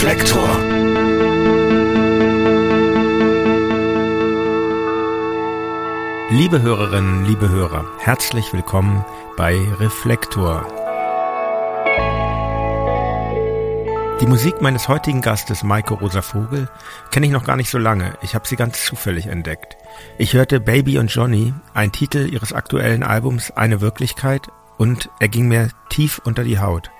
Reflektor. Liebe Hörerinnen, liebe Hörer, herzlich willkommen bei Reflektor. Die Musik meines heutigen Gastes Maike Rosa Vogel kenne ich noch gar nicht so lange. Ich habe sie ganz zufällig entdeckt. Ich hörte Baby und Johnny, ein Titel ihres aktuellen Albums Eine Wirklichkeit, und er ging mir tief unter die Haut.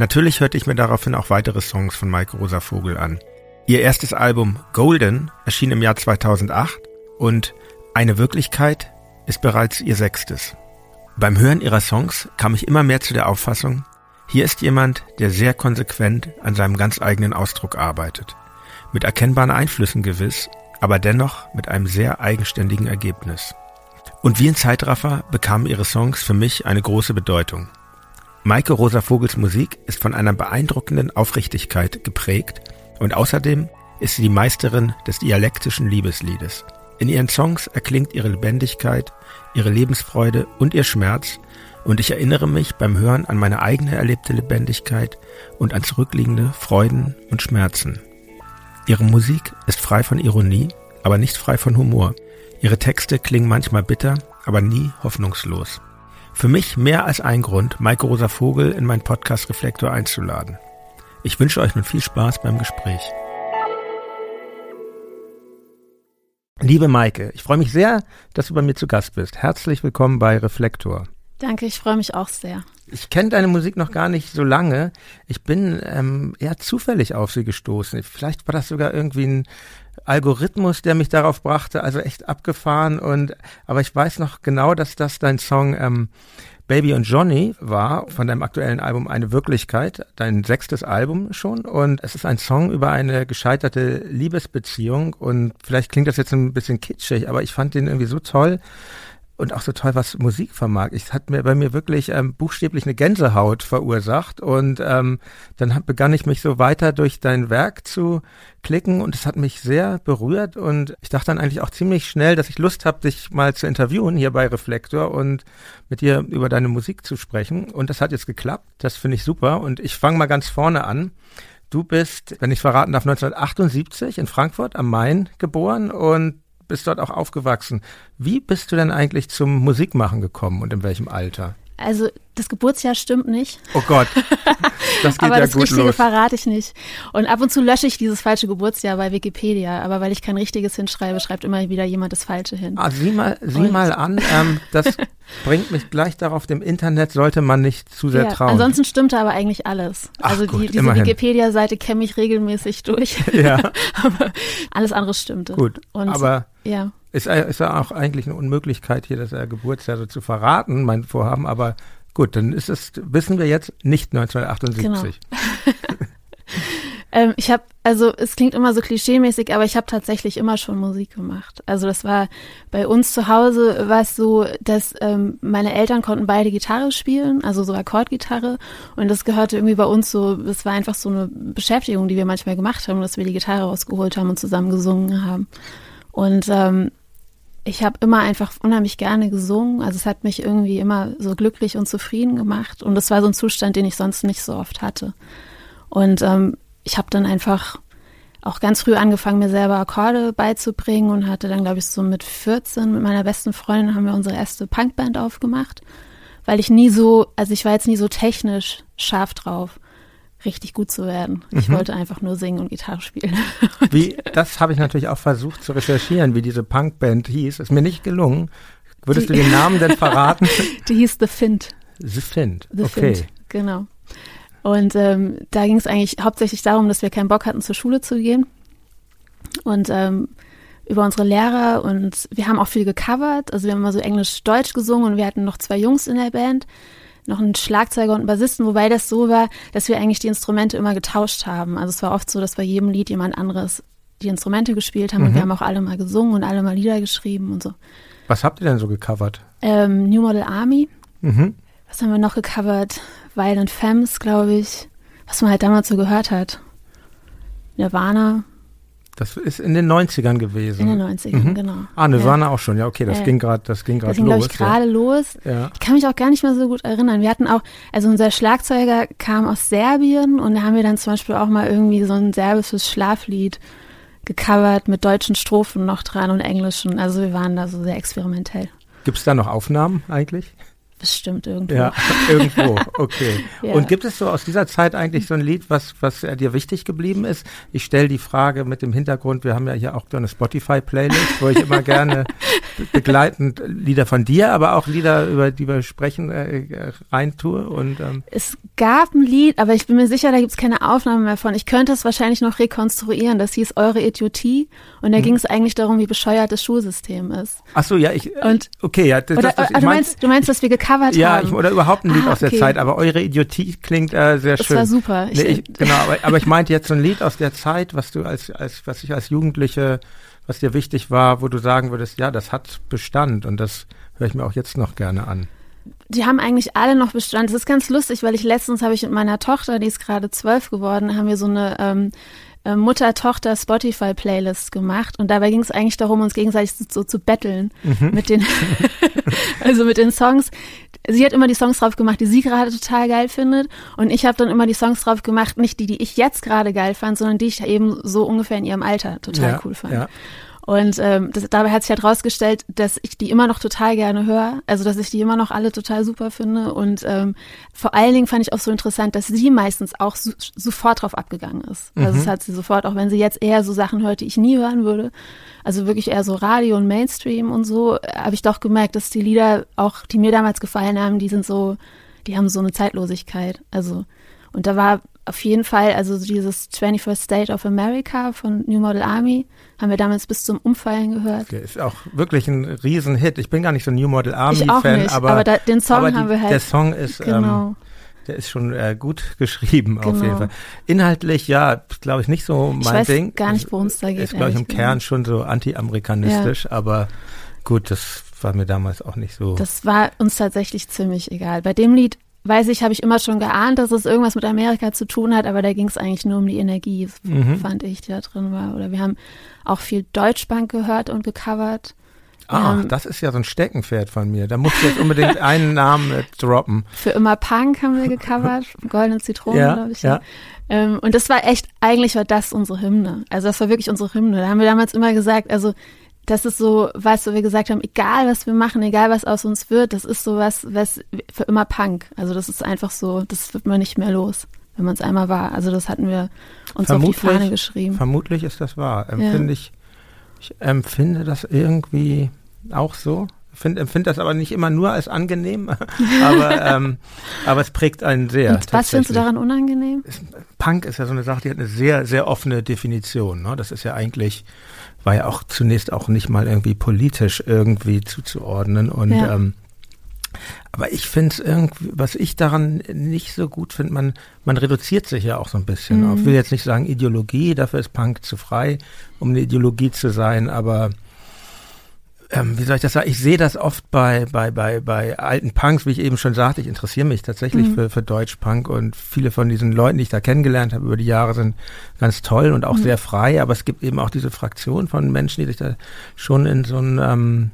Natürlich hörte ich mir daraufhin auch weitere Songs von Maike Rosa Vogel an. Ihr erstes Album Golden erschien im Jahr 2008 und Eine Wirklichkeit ist bereits ihr sechstes. Beim Hören ihrer Songs kam ich immer mehr zu der Auffassung, hier ist jemand, der sehr konsequent an seinem ganz eigenen Ausdruck arbeitet. Mit erkennbaren Einflüssen gewiss, aber dennoch mit einem sehr eigenständigen Ergebnis. Und wie ein Zeitraffer bekamen ihre Songs für mich eine große Bedeutung. Maike Rosa Vogels Musik ist von einer beeindruckenden Aufrichtigkeit geprägt und außerdem ist sie die Meisterin des dialektischen Liebesliedes. In ihren Songs erklingt ihre Lebendigkeit, ihre Lebensfreude und ihr Schmerz und ich erinnere mich beim Hören an meine eigene erlebte Lebendigkeit und an zurückliegende Freuden und Schmerzen. Ihre Musik ist frei von Ironie, aber nicht frei von Humor. Ihre Texte klingen manchmal bitter, aber nie hoffnungslos. Für mich mehr als ein Grund, Maike Rosa Vogel in meinen Podcast Reflektor einzuladen. Ich wünsche euch nun viel Spaß beim Gespräch. Liebe Maike, ich freue mich sehr, dass du bei mir zu Gast bist. Herzlich willkommen bei Reflektor. Danke, ich freue mich auch sehr. Ich kenne deine Musik noch gar nicht so lange. Ich bin ähm, eher zufällig auf sie gestoßen. Vielleicht war das sogar irgendwie ein Algorithmus, der mich darauf brachte, also echt abgefahren. Und aber ich weiß noch genau, dass das dein Song ähm, Baby und Johnny war von deinem aktuellen Album Eine Wirklichkeit, dein sechstes Album schon. Und es ist ein Song über eine gescheiterte Liebesbeziehung. Und vielleicht klingt das jetzt ein bisschen kitschig, aber ich fand den irgendwie so toll und auch so toll, was Musik vermag. Es hat mir bei mir wirklich ähm, buchstäblich eine Gänsehaut verursacht und ähm, dann hab, begann ich mich so weiter durch dein Werk zu klicken und es hat mich sehr berührt und ich dachte dann eigentlich auch ziemlich schnell, dass ich Lust habe, dich mal zu interviewen hier bei Reflektor und mit dir über deine Musik zu sprechen und das hat jetzt geklappt. Das finde ich super und ich fange mal ganz vorne an. Du bist, wenn ich verraten darf, 1978 in Frankfurt am Main geboren und bist dort auch aufgewachsen. Wie bist du denn eigentlich zum Musikmachen gekommen und in welchem Alter? Also das Geburtsjahr stimmt nicht. Oh Gott, das geht aber ja das gut Richtige los. verrate ich nicht. Und ab und zu lösche ich dieses falsche Geburtsjahr bei Wikipedia, aber weil ich kein richtiges hinschreibe, schreibt immer wieder jemand das Falsche hin. Ah, sieh mal, sieh Und- mal an, ähm, das bringt mich gleich darauf, dem Internet sollte man nicht zu sehr ja, trauen. ansonsten stimmte aber eigentlich alles. Ach also gut, die, diese. Wikipedia-Seite kenne ich regelmäßig durch. ja, aber alles andere stimmte. gut. Und Aber ja. Ist, ist ja auch eigentlich eine Unmöglichkeit, hier das äh, Geburtsjahr zu verraten, mein Vorhaben, aber gut, dann ist es, wissen wir jetzt, nicht 1978. Ähm, ich habe, also es klingt immer so klischeemäßig, aber ich habe tatsächlich immer schon Musik gemacht. Also das war bei uns zu Hause war es so, dass ähm, meine Eltern konnten beide Gitarre spielen, also so Akkordgitarre. Und das gehörte irgendwie bei uns so, das war einfach so eine Beschäftigung, die wir manchmal gemacht haben, dass wir die Gitarre rausgeholt haben und zusammen gesungen haben. Und ähm, ich habe immer einfach unheimlich gerne gesungen. Also es hat mich irgendwie immer so glücklich und zufrieden gemacht. Und das war so ein Zustand, den ich sonst nicht so oft hatte. Und ähm, ich habe dann einfach auch ganz früh angefangen, mir selber Akkorde beizubringen und hatte dann, glaube ich, so mit 14 mit meiner besten Freundin haben wir unsere erste Punkband aufgemacht, weil ich nie so, also ich war jetzt nie so technisch scharf drauf, richtig gut zu werden. Ich Mhm. wollte einfach nur singen und Gitarre spielen. Wie, das habe ich natürlich auch versucht zu recherchieren, wie diese Punkband hieß. Ist mir nicht gelungen. Würdest Die- du den Namen denn verraten? Die hieß The Fint. The Find. The okay. Fint, genau. Und ähm, da ging es eigentlich hauptsächlich darum, dass wir keinen Bock hatten, zur Schule zu gehen. Und ähm, über unsere Lehrer und wir haben auch viel gecovert. Also wir haben immer so Englisch-Deutsch gesungen und wir hatten noch zwei Jungs in der Band, noch einen Schlagzeuger und einen Bassisten, wobei das so war, dass wir eigentlich die Instrumente immer getauscht haben. Also es war oft so, dass bei jedem Lied jemand anderes die Instrumente gespielt haben und Mhm. wir haben auch alle mal gesungen und alle mal Lieder geschrieben und so. Was habt ihr denn so gecovert? Ähm, New Model Army, Mhm. was haben wir noch gecovert? Violent Femmes, glaube ich. Was man halt damals so gehört hat. Nirvana. Das ist in den 90ern gewesen. In den 90ern, mhm. genau. Ah, Nirvana ja. auch schon, ja, okay, das äh, ging gerade, das ging gerade los. Das ging, ich, gerade ja. los. Ja. Ich kann mich auch gar nicht mehr so gut erinnern. Wir hatten auch, also unser Schlagzeuger kam aus Serbien und da haben wir dann zum Beispiel auch mal irgendwie so ein serbisches Schlaflied gecovert mit deutschen Strophen noch dran und englischen. Also wir waren da so sehr experimentell. Gibt es da noch Aufnahmen eigentlich? Bestimmt irgendwo. Ja, irgendwo, okay. ja. Und gibt es so aus dieser Zeit eigentlich so ein Lied, was, was dir wichtig geblieben ist? Ich stelle die Frage mit dem Hintergrund, wir haben ja hier auch so eine Spotify-Playlist, wo ich immer gerne begleitend Lieder von dir, aber auch Lieder, über die wir sprechen, äh, reintue. Und, ähm. Es gab ein Lied, aber ich bin mir sicher, da gibt es keine Aufnahme mehr von. Ich könnte es wahrscheinlich noch rekonstruieren. Das hieß Eure Idiotie und da hm. ging es eigentlich darum, wie bescheuert das Schulsystem ist. Ach so, ja, ich, und, okay, ja. Das, oder, das, das, du, meinst, du meinst, dass wir gecovert ja, haben? Ja, oder überhaupt ein Lied ah, aus der Zeit, aber Eure Idiotie klingt äh, sehr das schön. Das war super. Nee, ich, genau, aber, aber ich meinte jetzt so ein Lied aus der Zeit, was du als, als was ich als Jugendliche was dir wichtig war, wo du sagen würdest, ja, das hat Bestand und das höre ich mir auch jetzt noch gerne an. Die haben eigentlich alle noch Bestand. Das ist ganz lustig, weil ich letztens habe ich mit meiner Tochter, die ist gerade zwölf geworden, haben wir so eine ähm, äh, Mutter-Tochter-Spotify-Playlist gemacht und dabei ging es eigentlich darum, uns gegenseitig so, so zu betteln mhm. mit den, also mit den Songs. Sie hat immer die Songs drauf gemacht, die sie gerade total geil findet und ich habe dann immer die Songs drauf gemacht, nicht die, die ich jetzt gerade geil fand, sondern die ich eben so ungefähr in ihrem Alter total ja, cool fand. Ja. Und ähm, das, dabei hat sich halt rausgestellt, dass ich die immer noch total gerne höre, also dass ich die immer noch alle total super finde. Und ähm, vor allen Dingen fand ich auch so interessant, dass sie meistens auch so, sofort drauf abgegangen ist. Also mhm. es hat sie sofort, auch wenn sie jetzt eher so Sachen hört, die ich nie hören würde, also wirklich eher so Radio und Mainstream und so, habe ich doch gemerkt, dass die Lieder auch, die mir damals gefallen haben, die sind so, die haben so eine Zeitlosigkeit. Also und da war auf jeden Fall, also dieses 21st State of America von New Model Army haben wir damals bis zum Umfallen gehört. Der ist auch wirklich ein Riesenhit. Ich bin gar nicht so ein New Model Army Fan, nicht, aber, aber da, den Song aber die, haben wir halt. Der Song ist, genau. ähm, der ist schon äh, gut geschrieben genau. auf jeden Fall. Inhaltlich, ja, glaube ich nicht so mein ich weiß Ding. gar nicht, worum es da geht. Ist, glaube ich, im Kern schon so anti-amerikanistisch, ja. aber gut, das war mir damals auch nicht so. Das war uns tatsächlich ziemlich egal. Bei dem Lied weiß ich, habe ich immer schon geahnt, dass es irgendwas mit Amerika zu tun hat, aber da ging es eigentlich nur um die Energie, mhm. fand ich, die da drin war. Oder wir haben auch viel Deutschbank gehört und gecovert. Ah, ähm, das ist ja so ein Steckenpferd von mir. Da muss ich jetzt unbedingt einen Namen äh, droppen. Für immer Punk haben wir gecovert, Goldene Zitrone, ja, glaube ich. Ja. Ähm, und das war echt, eigentlich war das unsere Hymne. Also das war wirklich unsere Hymne. Da haben wir damals immer gesagt, also das ist so, was wir gesagt haben, egal was wir machen, egal was aus uns wird, das ist so was, was für immer Punk. Also das ist einfach so, das wird man nicht mehr los, wenn man es einmal war. Also das hatten wir uns vermutlich, auf die Fahne geschrieben. Vermutlich ist das wahr. Empfinde ja. ich, ich empfinde das irgendwie auch so. Find, empfinde das aber nicht immer nur als angenehm, aber, ähm, aber es prägt einen sehr. Und was findest du daran unangenehm? Punk ist ja so eine Sache, die hat eine sehr, sehr offene Definition. Ne? Das ist ja eigentlich war ja auch zunächst auch nicht mal irgendwie politisch irgendwie zuzuordnen und ja. ähm, aber ich finde es irgendwie, was ich daran nicht so gut finde, man, man reduziert sich ja auch so ein bisschen. Mhm. Ich will jetzt nicht sagen Ideologie, dafür ist Punk zu frei, um eine Ideologie zu sein, aber ähm, wie soll ich das sagen? Ich sehe das oft bei, bei, bei, bei alten Punks, wie ich eben schon sagte, ich interessiere mich tatsächlich mhm. für, für Deutsch-Punk und viele von diesen Leuten, die ich da kennengelernt habe über die Jahre, sind ganz toll und auch mhm. sehr frei, aber es gibt eben auch diese Fraktion von Menschen, die sich da schon in so ein, ähm,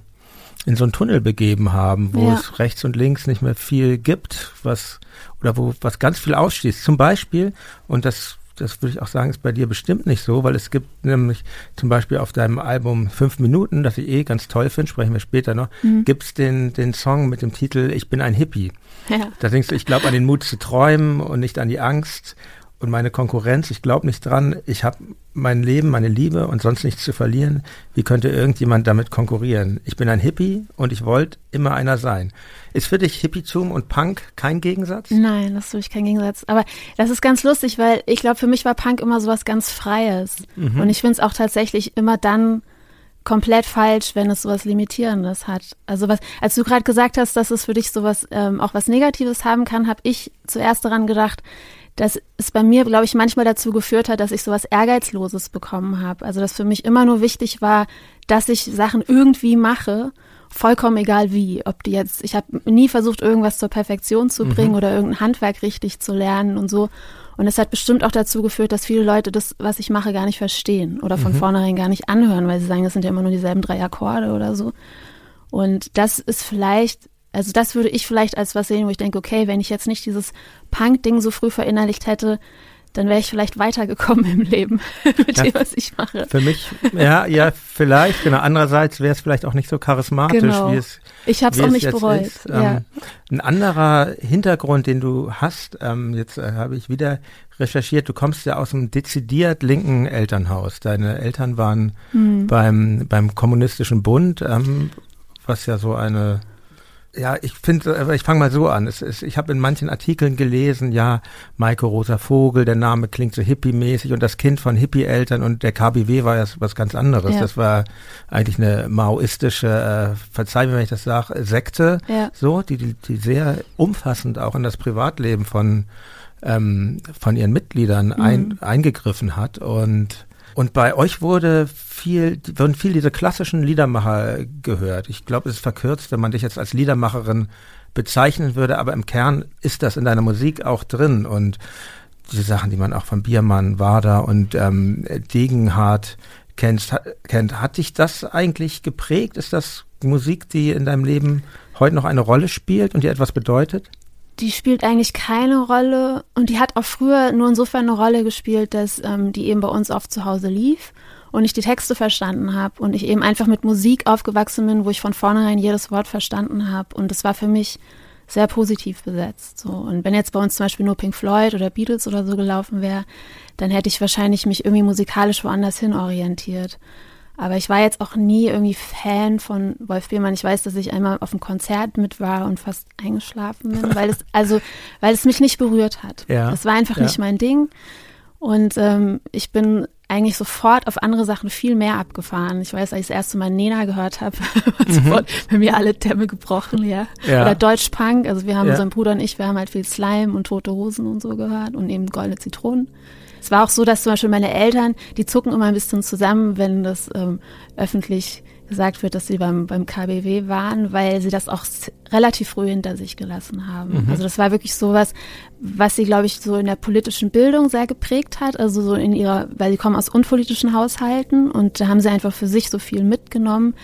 in so einen Tunnel begeben haben, wo ja. es rechts und links nicht mehr viel gibt, was, oder wo, was ganz viel ausschließt. Zum Beispiel, und das das würde ich auch sagen, ist bei dir bestimmt nicht so, weil es gibt nämlich zum Beispiel auf deinem Album Fünf Minuten, das ich eh ganz toll finde, sprechen wir später noch, mhm. gibt es den, den Song mit dem Titel Ich bin ein Hippie. Ja. Da denkst du, ich glaube an den Mut zu träumen und nicht an die Angst und meine Konkurrenz, ich glaube nicht dran, ich habe mein Leben, meine Liebe und sonst nichts zu verlieren. Wie könnte irgendjemand damit konkurrieren? Ich bin ein Hippie und ich wollte immer einer sein. Ist für dich Hippietum und Punk kein Gegensatz? Nein, das ist für mich kein Gegensatz. Aber das ist ganz lustig, weil ich glaube, für mich war Punk immer so was ganz Freies. Mhm. Und ich finde es auch tatsächlich immer dann komplett falsch, wenn es sowas Limitierendes hat. Also was, als du gerade gesagt hast, dass es für dich sowas ähm, auch was Negatives haben kann, habe ich zuerst daran gedacht, dass es bei mir, glaube ich, manchmal dazu geführt hat, dass ich sowas Ehrgeizloses bekommen habe. Also dass für mich immer nur wichtig war, dass ich Sachen irgendwie mache vollkommen egal wie, ob die jetzt, ich habe nie versucht, irgendwas zur Perfektion zu bringen mhm. oder irgendein Handwerk richtig zu lernen und so. Und es hat bestimmt auch dazu geführt, dass viele Leute das, was ich mache, gar nicht verstehen oder von mhm. vornherein gar nicht anhören, weil sie sagen, das sind ja immer nur dieselben drei Akkorde oder so. Und das ist vielleicht, also das würde ich vielleicht als was sehen, wo ich denke, okay, wenn ich jetzt nicht dieses Punk-Ding so früh verinnerlicht hätte, dann wäre ich vielleicht weitergekommen im Leben mit ja, dem, was ich mache. Für mich, ja, ja, vielleicht. Genau. Andererseits wäre es vielleicht auch nicht so charismatisch, genau. wie es Ich habe es auch nicht bereut. Ja. Ähm, ein anderer Hintergrund, den du hast, ähm, jetzt äh, habe ich wieder recherchiert, du kommst ja aus einem dezidiert linken Elternhaus. Deine Eltern waren mhm. beim, beim Kommunistischen Bund, ähm, was ja so eine ja, ich finde, ich fange mal so an. Es, es, ich habe in manchen Artikeln gelesen, ja, Maike Rosa Vogel, der Name klingt so hippie-mäßig und das Kind von Hippie-Eltern und der KBW war ja was ganz anderes. Ja. Das war eigentlich eine maoistische, äh, verzeih mir, wenn ich das sage, Sekte, ja. so, die, die, die sehr umfassend auch in das Privatleben von ähm, von ihren Mitgliedern ein, mhm. eingegriffen hat und und bei euch wurde viel, wurden viel diese klassischen Liedermacher gehört. Ich glaube, es ist verkürzt, wenn man dich jetzt als Liedermacherin bezeichnen würde, aber im Kern ist das in deiner Musik auch drin und diese Sachen, die man auch von Biermann, Wader und ähm, Degenhardt kennt, kennt, hat dich das eigentlich geprägt? Ist das Musik, die in deinem Leben heute noch eine Rolle spielt und dir etwas bedeutet? Die spielt eigentlich keine Rolle und die hat auch früher nur insofern eine Rolle gespielt, dass ähm, die eben bei uns oft zu Hause lief und ich die Texte verstanden habe und ich eben einfach mit Musik aufgewachsen bin, wo ich von vornherein jedes Wort verstanden habe und das war für mich sehr positiv besetzt. So. Und wenn jetzt bei uns zum Beispiel nur Pink Floyd oder Beatles oder so gelaufen wäre, dann hätte ich wahrscheinlich mich irgendwie musikalisch woanders hin orientiert. Aber ich war jetzt auch nie irgendwie Fan von Wolf Biermann. Ich weiß, dass ich einmal auf einem Konzert mit war und fast eingeschlafen bin, weil es, also, weil es mich nicht berührt hat. Ja. Das war einfach ja. nicht mein Ding. Und ähm, ich bin eigentlich sofort auf andere Sachen viel mehr abgefahren. Ich weiß, als ich das erste Mal Nena gehört habe, mhm. sofort bei mir alle Dämme gebrochen, ja. ja. Oder Deutschpunk, also wir haben, ja. sein Bruder und ich, wir haben halt viel Slime und Tote Hosen und so gehört und eben Goldene Zitronen. Es war auch so, dass zum Beispiel meine Eltern, die zucken immer ein bisschen zusammen, wenn das ähm, öffentlich gesagt wird, dass sie beim, beim KBW waren, weil sie das auch relativ früh hinter sich gelassen haben. Mhm. Also das war wirklich sowas, was sie, glaube ich, so in der politischen Bildung sehr geprägt hat. Also so in ihrer, weil sie kommen aus unpolitischen Haushalten und da haben sie einfach für sich so viel mitgenommen.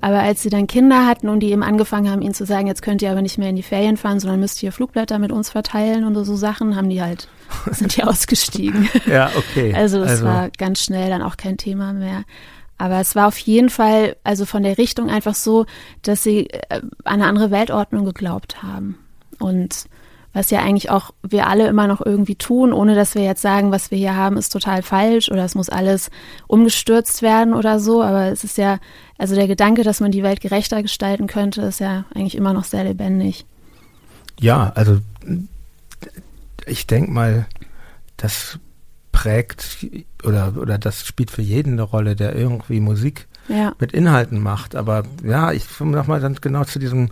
Aber als sie dann Kinder hatten und die eben angefangen haben, ihnen zu sagen, jetzt könnt ihr aber nicht mehr in die Ferien fahren, sondern müsst ihr Flugblätter mit uns verteilen und so Sachen, haben die halt, sind die ausgestiegen. ja, okay. Also es also. war ganz schnell dann auch kein Thema mehr. Aber es war auf jeden Fall, also von der Richtung einfach so, dass sie äh, an eine andere Weltordnung geglaubt haben. Und was ja eigentlich auch wir alle immer noch irgendwie tun, ohne dass wir jetzt sagen, was wir hier haben, ist total falsch oder es muss alles umgestürzt werden oder so. Aber es ist ja, also der Gedanke, dass man die Welt gerechter gestalten könnte, ist ja eigentlich immer noch sehr lebendig. Ja, also ich denke mal, das prägt oder, oder das spielt für jeden eine Rolle, der irgendwie Musik ja. mit Inhalten macht. Aber ja, ich nochmal dann genau zu diesem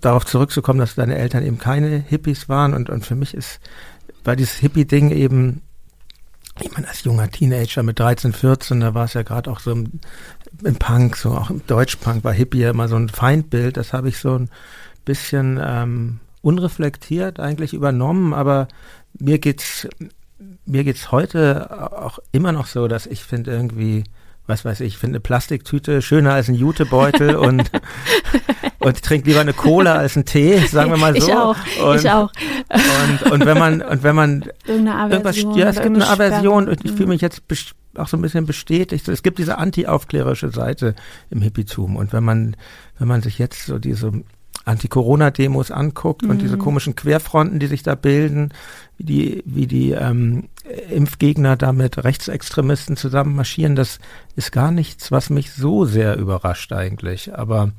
darauf zurückzukommen, dass deine Eltern eben keine Hippies waren und, und für mich ist, war dieses Hippie-Ding eben, ich meine, als junger Teenager mit 13, 14, da war es ja gerade auch so im, im, Punk, so auch im Deutschpunk war Hippie ja immer so ein Feindbild, das habe ich so ein bisschen ähm, unreflektiert eigentlich übernommen, aber mir geht's mir geht's heute auch immer noch so, dass ich finde irgendwie was weiß ich, finde eine Plastiktüte schöner als ein Jutebeutel und, und ich trinke lieber eine Cola als einen Tee, sagen wir mal so. Ich auch, und, ich auch. Und, und wenn man, und wenn man irgendeine Aversion, ja, es gibt eine Aversion und ich fühle mich jetzt auch so ein bisschen bestätigt. Es gibt diese anti-aufklärerische Seite im Hippietum und wenn man, wenn man sich jetzt so diese Anti-Corona-Demos anguckt mhm. und diese mhm. komischen Querfronten, die sich da bilden, wie die, wie die ähm, Impfgegner da mit Rechtsextremisten zusammen marschieren, das ist gar nichts, was mich so sehr überrascht eigentlich. Aber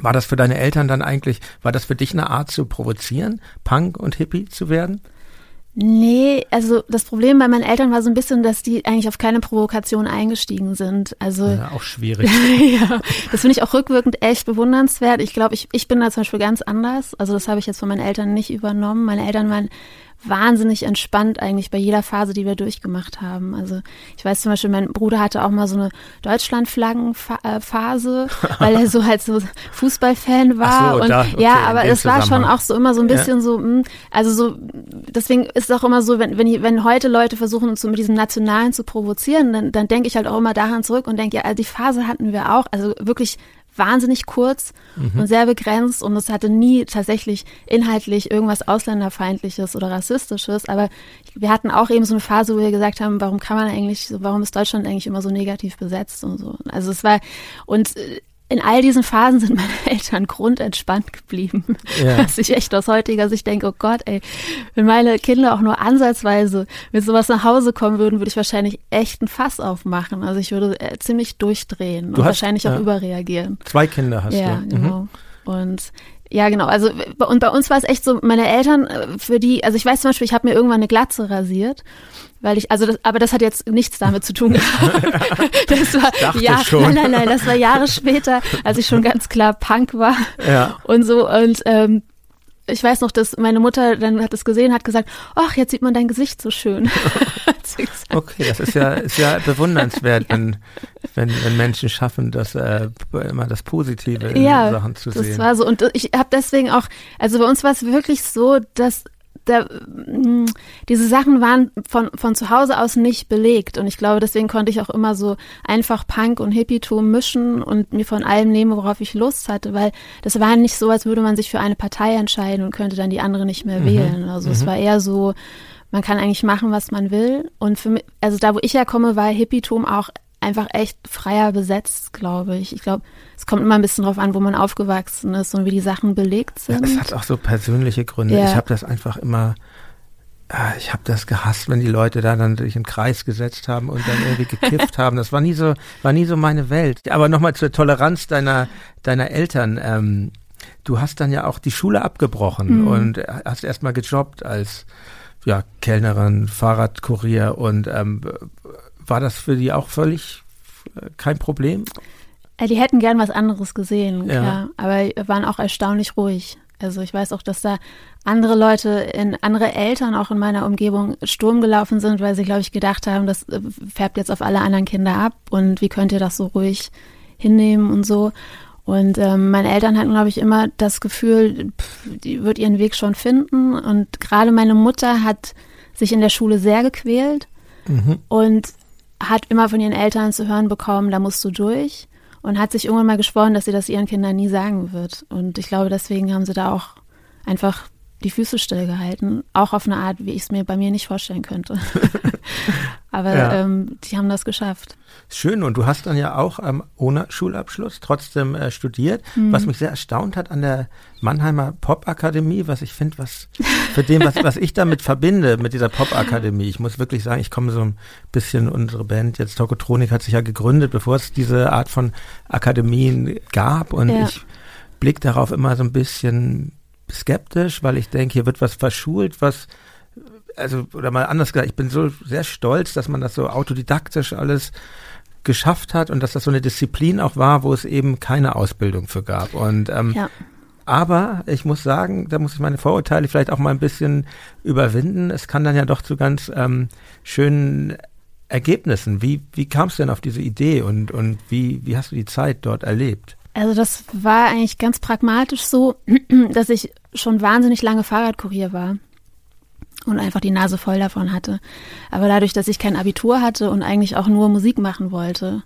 war das für deine Eltern dann eigentlich, war das für dich eine Art zu provozieren, Punk und Hippie zu werden? Nee, also das Problem bei meinen Eltern war so ein bisschen, dass die eigentlich auf keine Provokation eingestiegen sind. Also ja, auch schwierig. ja, das finde ich auch rückwirkend echt bewundernswert. Ich glaube, ich, ich bin da zum Beispiel ganz anders. Also das habe ich jetzt von meinen Eltern nicht übernommen. Meine Eltern waren wahnsinnig entspannt eigentlich bei jeder Phase, die wir durchgemacht haben. Also ich weiß zum Beispiel, mein Bruder hatte auch mal so eine Deutschlandflaggenphase, weil er so halt so Fußballfan war. So, und da, okay, ja, aber es war schon auch so immer so ein bisschen Ja. so, mh, also so, deswegen ist es auch immer so, wenn, wenn, wenn heute Leute versuchen, uns so mit diesem Nationalen zu provozieren, dann, dann denke ich halt auch immer daran zurück und denke, ja, die Phase hatten wir auch, also wirklich wahnsinnig kurz und sehr begrenzt und es hatte nie tatsächlich inhaltlich irgendwas ausländerfeindliches oder rassistisches, aber wir hatten auch eben so eine Phase, wo wir gesagt haben, warum kann man eigentlich, warum ist Deutschland eigentlich immer so negativ besetzt und so. Also es war und äh, in all diesen Phasen sind meine Eltern grundentspannt geblieben. Ja. Dass ich echt aus heutiger Sicht denke, oh Gott, ey, wenn meine Kinder auch nur ansatzweise mit sowas nach Hause kommen würden, würde ich wahrscheinlich echt ein Fass aufmachen. Also ich würde äh, ziemlich durchdrehen und hast- wahrscheinlich auch ja. überreagieren. Zwei Kinder hast Ja, du. Mhm. genau. Und ja, genau. Also und bei uns war es echt so, meine Eltern, äh, für die, also ich weiß zum Beispiel, ich habe mir irgendwann eine Glatze rasiert, weil ich, also das, aber das hat jetzt nichts damit zu tun gehabt. das war ja, schon. nein, nein, nein, das war Jahre später, als ich schon ganz klar Punk war Ja. und so und ähm, ich weiß noch, dass meine Mutter dann hat es gesehen, hat gesagt, ach, jetzt sieht man dein Gesicht so schön. Okay, das ist ja, ist ja bewundernswert, wenn, wenn, wenn Menschen schaffen, das äh, immer das Positive in ja, Sachen zu das sehen. war so. Und ich habe deswegen auch, also bei uns war es wirklich so, dass da, mh, diese Sachen waren von, von zu Hause aus nicht belegt. Und ich glaube, deswegen konnte ich auch immer so einfach Punk und Hippietum mischen und mir von allem nehmen, worauf ich Lust hatte, weil das war nicht so, als würde man sich für eine Partei entscheiden und könnte dann die andere nicht mehr wählen. Also es war eher so, man kann eigentlich machen, was man will. Und für mich, also da, wo ich herkomme, war Hippietum auch einfach echt freier besetzt, glaube ich. Ich glaube, es kommt immer ein bisschen drauf an, wo man aufgewachsen ist und wie die Sachen belegt Ja, sind. es hat auch so persönliche Gründe. Ja. Ich habe das einfach immer, ah, ich habe das gehasst, wenn die Leute da dann sich in den Kreis gesetzt haben und dann irgendwie gekifft haben. Das war nie so, war nie so meine Welt. Aber nochmal zur Toleranz deiner, deiner Eltern. Ähm, du hast dann ja auch die Schule abgebrochen Mhm. und hast erstmal gejobbt als ja, Kellnerin, Fahrradkurier und ähm, war das für die auch völlig äh, kein Problem? Äh, Die hätten gern was anderes gesehen, Ja. klar. Aber waren auch erstaunlich ruhig. Also ich weiß auch, dass da andere Leute, in, andere Eltern auch in meiner Umgebung Sturm gelaufen sind, weil sie, glaube ich, gedacht haben, das äh, färbt jetzt auf alle anderen Kinder ab und wie könnt ihr das so ruhig hinnehmen und so. Und ähm, meine Eltern hatten, glaube ich, immer das Gefühl, pff, die wird ihren Weg schon finden. Und gerade meine Mutter hat sich in der Schule sehr gequält und hat immer von ihren Eltern zu hören bekommen, da musst du durch. Und hat sich irgendwann mal geschworen, dass sie das ihren Kindern nie sagen wird. Und ich glaube, deswegen haben sie da auch einfach die Füße stillgehalten. Auch auf eine Art, wie ich es mir bei mir nicht vorstellen könnte. Aber Ja. ähm, die haben das geschafft. Schön, und du hast dann ja auch ähm, ohne Schulabschluss trotzdem äh, studiert, Mhm. was mich sehr erstaunt hat an der Mannheimer Popakademie, was ich finde, was für dem, was, was ich damit verbinde, mit dieser Popakademie. Ich muss wirklich sagen, ich komme so ein bisschen, unsere Band jetzt Tokotronik hat sich ja gegründet, bevor es diese Art von Akademien gab und Ja. ich blicke darauf immer so ein bisschen skeptisch, weil ich denke, hier wird was verschult, was also oder mal anders gesagt, ich bin so sehr stolz, dass man das so autodidaktisch alles geschafft hat und dass das so eine Disziplin auch war, wo es eben keine Ausbildung für gab. Und ähm, Ja. aber ich muss sagen, da muss ich meine Vorurteile vielleicht auch mal ein bisschen überwinden. Es kann dann ja doch zu ganz ähm, schönen Ergebnissen. Wie, wie kamst du denn auf diese Idee und, und wie, wie hast du die Zeit dort erlebt? Also das war eigentlich ganz pragmatisch so, dass ich schon wahnsinnig lange Fahrradkurier war und einfach die Nase voll davon hatte. Aber dadurch, dass ich kein Abitur hatte und eigentlich auch nur Musik machen wollte,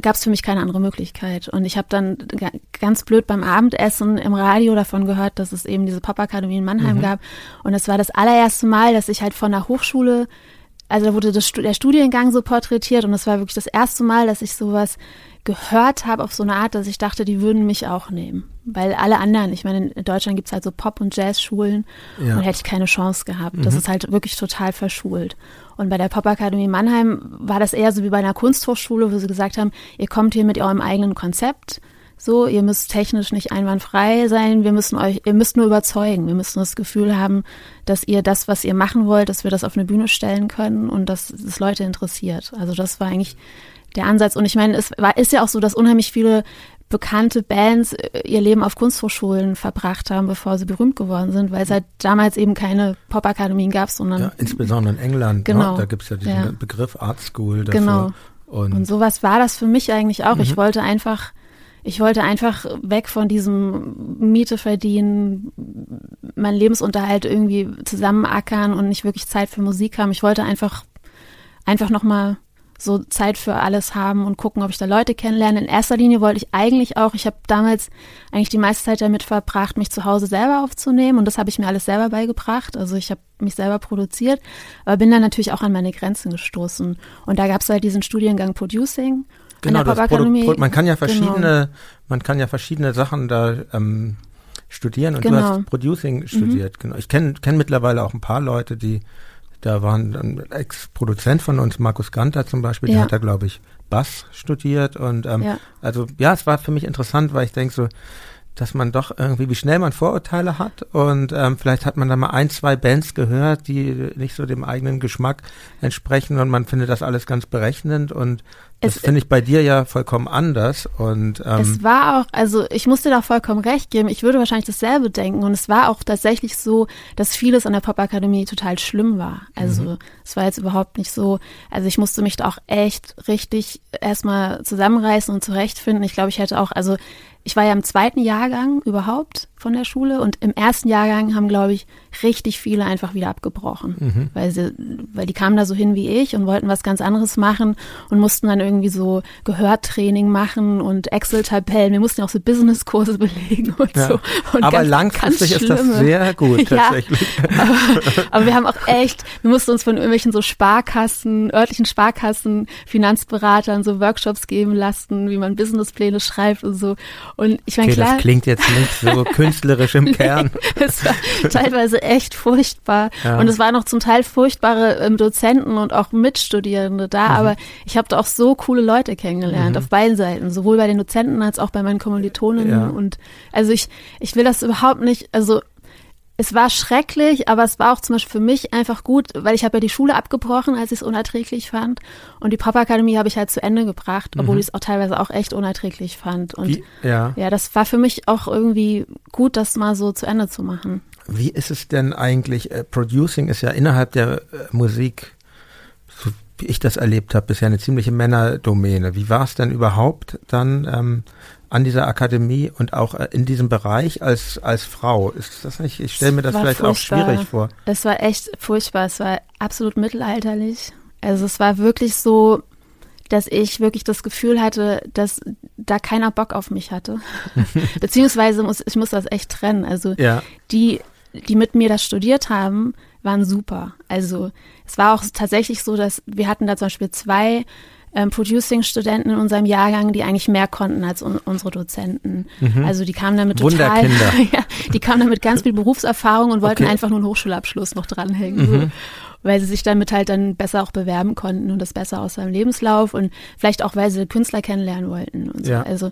gab es für mich keine andere Möglichkeit. Und ich habe dann ga- ganz blöd beim Abendessen im Radio davon gehört, dass es eben diese Popakademie in Mannheim gab. Und es war das allererste Mal, dass ich halt von der Hochschule, also da wurde das, der Studiengang so porträtiert und es war wirklich das erste Mal, dass ich sowas gehört habe auf so eine Art, dass ich dachte, die würden mich auch nehmen. Weil alle anderen, ich meine, in Deutschland gibt's halt so Pop- und Jazzschulen Ja. und hätte ich keine Chance gehabt. Das ist halt wirklich total verschult. Und bei der Popakademie Mannheim war das eher so wie bei einer Kunsthochschule, wo sie gesagt haben, ihr kommt hier mit eurem eigenen Konzept. So, ihr müsst technisch nicht einwandfrei sein. Wir müssen euch, ihr müsst nur überzeugen. Wir müssen das Gefühl haben, dass ihr das, was ihr machen wollt, dass wir das auf eine Bühne stellen können und dass es Leute interessiert. Also das war eigentlich der Ansatz. Und ich meine, es war, ist ja auch so, dass unheimlich viele bekannte Bands äh, ihr Leben auf Kunsthochschulen verbracht haben, bevor sie berühmt geworden sind, weil es halt damals eben keine Popakademien gab, sondern. Ja, insbesondere in England, ne? genau, ne? da gibt es ja diesen ja. Begriff Art School dafür. Genau. Und, Und sowas war das für mich eigentlich auch. Mhm. Ich wollte einfach, ich wollte einfach weg von diesem Miete verdienen, meinen Lebensunterhalt irgendwie zusammenackern und nicht wirklich Zeit für Musik haben. Ich wollte einfach, einfach nochmal so Zeit für alles haben und gucken, ob ich da Leute kennenlerne. In erster Linie wollte ich eigentlich auch, ich habe damals eigentlich die meiste Zeit damit verbracht, mich zu Hause selber aufzunehmen und das habe ich mir alles selber beigebracht. Also ich habe mich selber produziert, aber bin dann natürlich auch an meine Grenzen gestoßen. Und da gab es halt diesen Studiengang Producing. Genau, das. Produ- Pro- man kann ja Genau. verschiedene, man kann ja verschiedene Sachen da ähm, studieren und du Genau. hast Producing studiert. Genau. Ich kenne kenn mittlerweile auch ein paar Leute, die da waren ein Ex-Produzent von uns, Markus Ganter zum Beispiel, der Ja. hat da glaube ich Bass studiert und ähm, Ja. also ja, es war für mich interessant, weil ich denke so, dass man doch irgendwie, wie schnell man Vorurteile hat und ähm, vielleicht hat man da mal ein, zwei Bands gehört, die nicht so dem eigenen Geschmack entsprechen und man findet das alles ganz berechnend und das finde ich bei dir ja vollkommen anders und ähm, Es war auch, also ich musste da vollkommen recht geben. Ich würde wahrscheinlich dasselbe denken. Und es war auch tatsächlich so, dass vieles an der Popakademie total schlimm war. Also es war jetzt überhaupt nicht so. Also ich musste mich da auch echt richtig erstmal zusammenreißen und zurechtfinden. Ich glaube, ich hätte auch, also ich war ja im zweiten Jahrgang überhaupt von der Schule und im ersten Jahrgang haben, glaube ich, richtig viele einfach wieder abgebrochen, weil sie, weil die kamen da so hin wie ich und wollten was ganz anderes machen und mussten dann irgendwie so Gehörtraining machen und Excel-Tabellen. Wir mussten ja auch so Business-Kurse belegen und ja. so. Und aber ganz, langfristig ganz ist das sehr gut Ja. tatsächlich. Aber, aber wir haben auch echt, wir mussten uns von irgendwelchen so Sparkassen, örtlichen Sparkassen, Finanzberatern so Workshops geben lassen, wie man Businesspläne schreibt und so. Und ich meine, Okay, klar, das klingt jetzt nicht so künstlerisch im Kern. es war teilweise echt furchtbar. Ja. Und es waren auch zum Teil furchtbare ähm, Dozenten und auch Mitstudierende da. Mhm. Aber ich habe da auch so coole Leute kennengelernt, auf beiden Seiten. Sowohl bei den Dozenten als auch bei meinen Kommilitonen. Ja. Und also ich, ich will das überhaupt nicht, also es war schrecklich, aber es war auch zum Beispiel für mich einfach gut, weil ich habe ja die Schule abgebrochen, als ich es unerträglich fand. Und die Pop-Akademie habe ich halt zu Ende gebracht, obwohl ich es auch teilweise auch echt unerträglich fand. Und Mhm. Wie, ja. ja, das war für mich auch irgendwie gut, das mal so zu Ende zu machen. Wie ist es denn eigentlich? Äh, Producing ist ja innerhalb der äh, Musik, so wie ich das erlebt habe, bisher eine ziemliche Männerdomäne. Wie war es denn überhaupt dann ähm, an dieser Akademie und auch äh, in diesem Bereich als als Frau? Ist das nicht? Ich stelle mir das vielleicht furchtbar. auch schwierig vor. Es war echt furchtbar. Es war absolut mittelalterlich. Also es war wirklich so, dass ich wirklich das Gefühl hatte, dass da keiner Bock auf mich hatte. Beziehungsweise muss ich muss das echt trennen. Also Ja, die, die mit mir das studiert haben, waren super. Also es war auch tatsächlich so, dass wir hatten da zum Beispiel zwei ähm, Producing-Studenten in unserem Jahrgang, die eigentlich mehr konnten als un unsere Dozenten. Also die kamen damit total, Mhm. Ja, die kamen damit ganz viel Berufserfahrung und wollten Okay. Mhm. einfach nur einen Hochschulabschluss noch dranhängen. So. Weil sie sich damit halt dann besser auch bewerben konnten und das besser aus seinem Lebenslauf und vielleicht auch, weil sie Künstler kennenlernen wollten und so. Ja. Also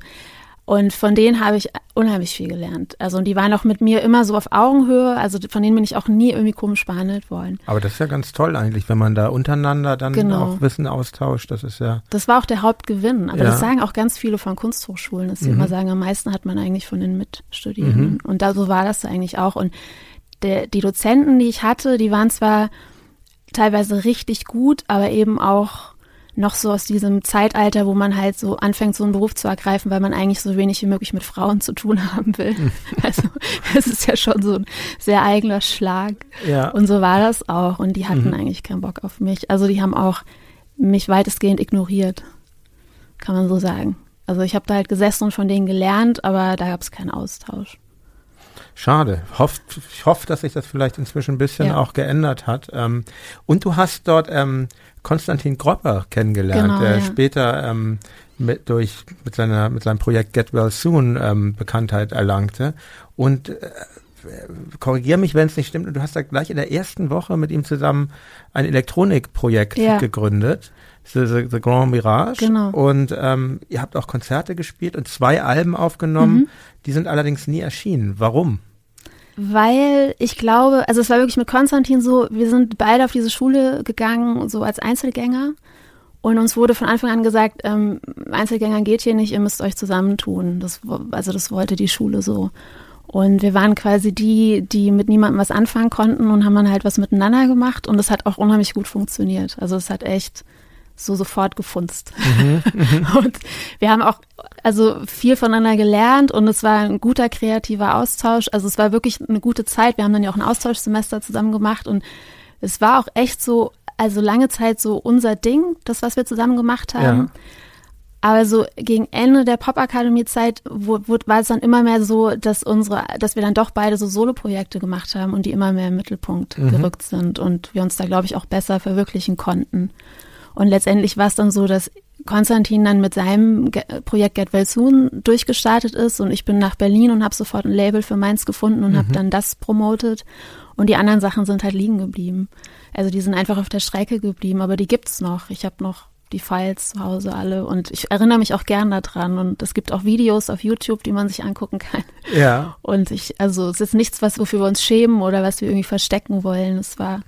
und von denen habe ich unheimlich viel gelernt. Also und die waren auch mit mir immer so auf Augenhöhe. Also von denen bin ich auch nie irgendwie komisch behandelt worden. aber das ist ja ganz toll eigentlich, wenn man da untereinander dann Genau. auch Wissen austauscht. Das ist ja Das war auch der Hauptgewinn. Aber Ja. das sagen auch ganz viele von Kunsthochschulen, dass sie immer sagen, am meisten hat man eigentlich von den Mitstudierenden. Und da so war das eigentlich auch. Und der, die Dozenten, die ich hatte, die waren zwar teilweise richtig gut, aber eben auch noch so aus diesem Zeitalter, wo man halt so anfängt, so einen Beruf zu ergreifen, weil man eigentlich so wenig wie möglich mit Frauen zu tun haben will. Also es ist ja schon so ein sehr eigener Schlag. ja. Und so war das auch. Und die hatten eigentlich keinen Bock auf mich. Also die haben auch mich weitestgehend ignoriert, kann man so sagen. Also ich habe da halt gesessen und von denen gelernt, aber da gab es keinen Austausch. Schade. Hofft, ich hoffe, dass sich das vielleicht inzwischen ein bisschen Ja. auch geändert hat. Ähm, und du hast dort ähm, Konstantin Gropper kennengelernt, Genau, der ja. später ähm, mit, durch, mit, seiner, mit seinem Projekt Get Well Soon ähm, Bekanntheit erlangte. Und äh, korrigiere mich, wenn es nicht stimmt, du hast da gleich in der ersten Woche mit ihm zusammen ein Elektronikprojekt ja. gegründet. The, the, the, Grand Mirage. Genau. Und ähm, ihr habt auch Konzerte gespielt und zwei Alben aufgenommen. Mhm. Die sind allerdings nie erschienen. Warum? Weil ich glaube, also es war wirklich mit Konstantin so, wir sind beide auf diese Schule gegangen, so als Einzelgänger. Und uns wurde von Anfang an gesagt, ähm, Einzelgänger geht hier nicht, ihr müsst euch zusammentun. Das, also das wollte die Schule so. Und wir waren quasi die, die mit niemandem was anfangen konnten und haben dann halt was miteinander gemacht und das hat auch unheimlich gut funktioniert. Also es hat echt so sofort gefunzt. Mhm, mhm. und wir haben auch also viel voneinander gelernt und es war ein guter kreativer Austausch. Also es war wirklich eine gute Zeit. Wir haben dann ja auch ein Austauschsemester zusammen gemacht und es war auch echt so, also lange Zeit so unser Ding, das, was wir zusammen gemacht haben. Ja. Aber so gegen Ende der Popakademie-Zeit war es dann immer mehr so, dass unsere, dass wir dann doch beide so Soloprojekte gemacht haben und die immer mehr im Mittelpunkt mhm. gerückt sind und wir uns da, glaube ich, auch besser verwirklichen konnten. Und letztendlich war es dann so, dass Konstantin dann mit seinem Projekt Get Well Soon durchgestartet ist und ich bin nach Berlin und habe sofort ein Label für meins gefunden und mhm. habe dann das promotet und die anderen Sachen sind halt liegen geblieben. Also die sind einfach auf der Strecke geblieben, aber die gibt's noch. Ich habe noch die Files zu Hause alle und ich erinnere mich auch gern daran und es gibt auch Videos auf YouTube, die man sich angucken kann. Ja. Und ich, also es ist nichts, was wofür wir uns schämen oder was wir irgendwie verstecken wollen. Es war,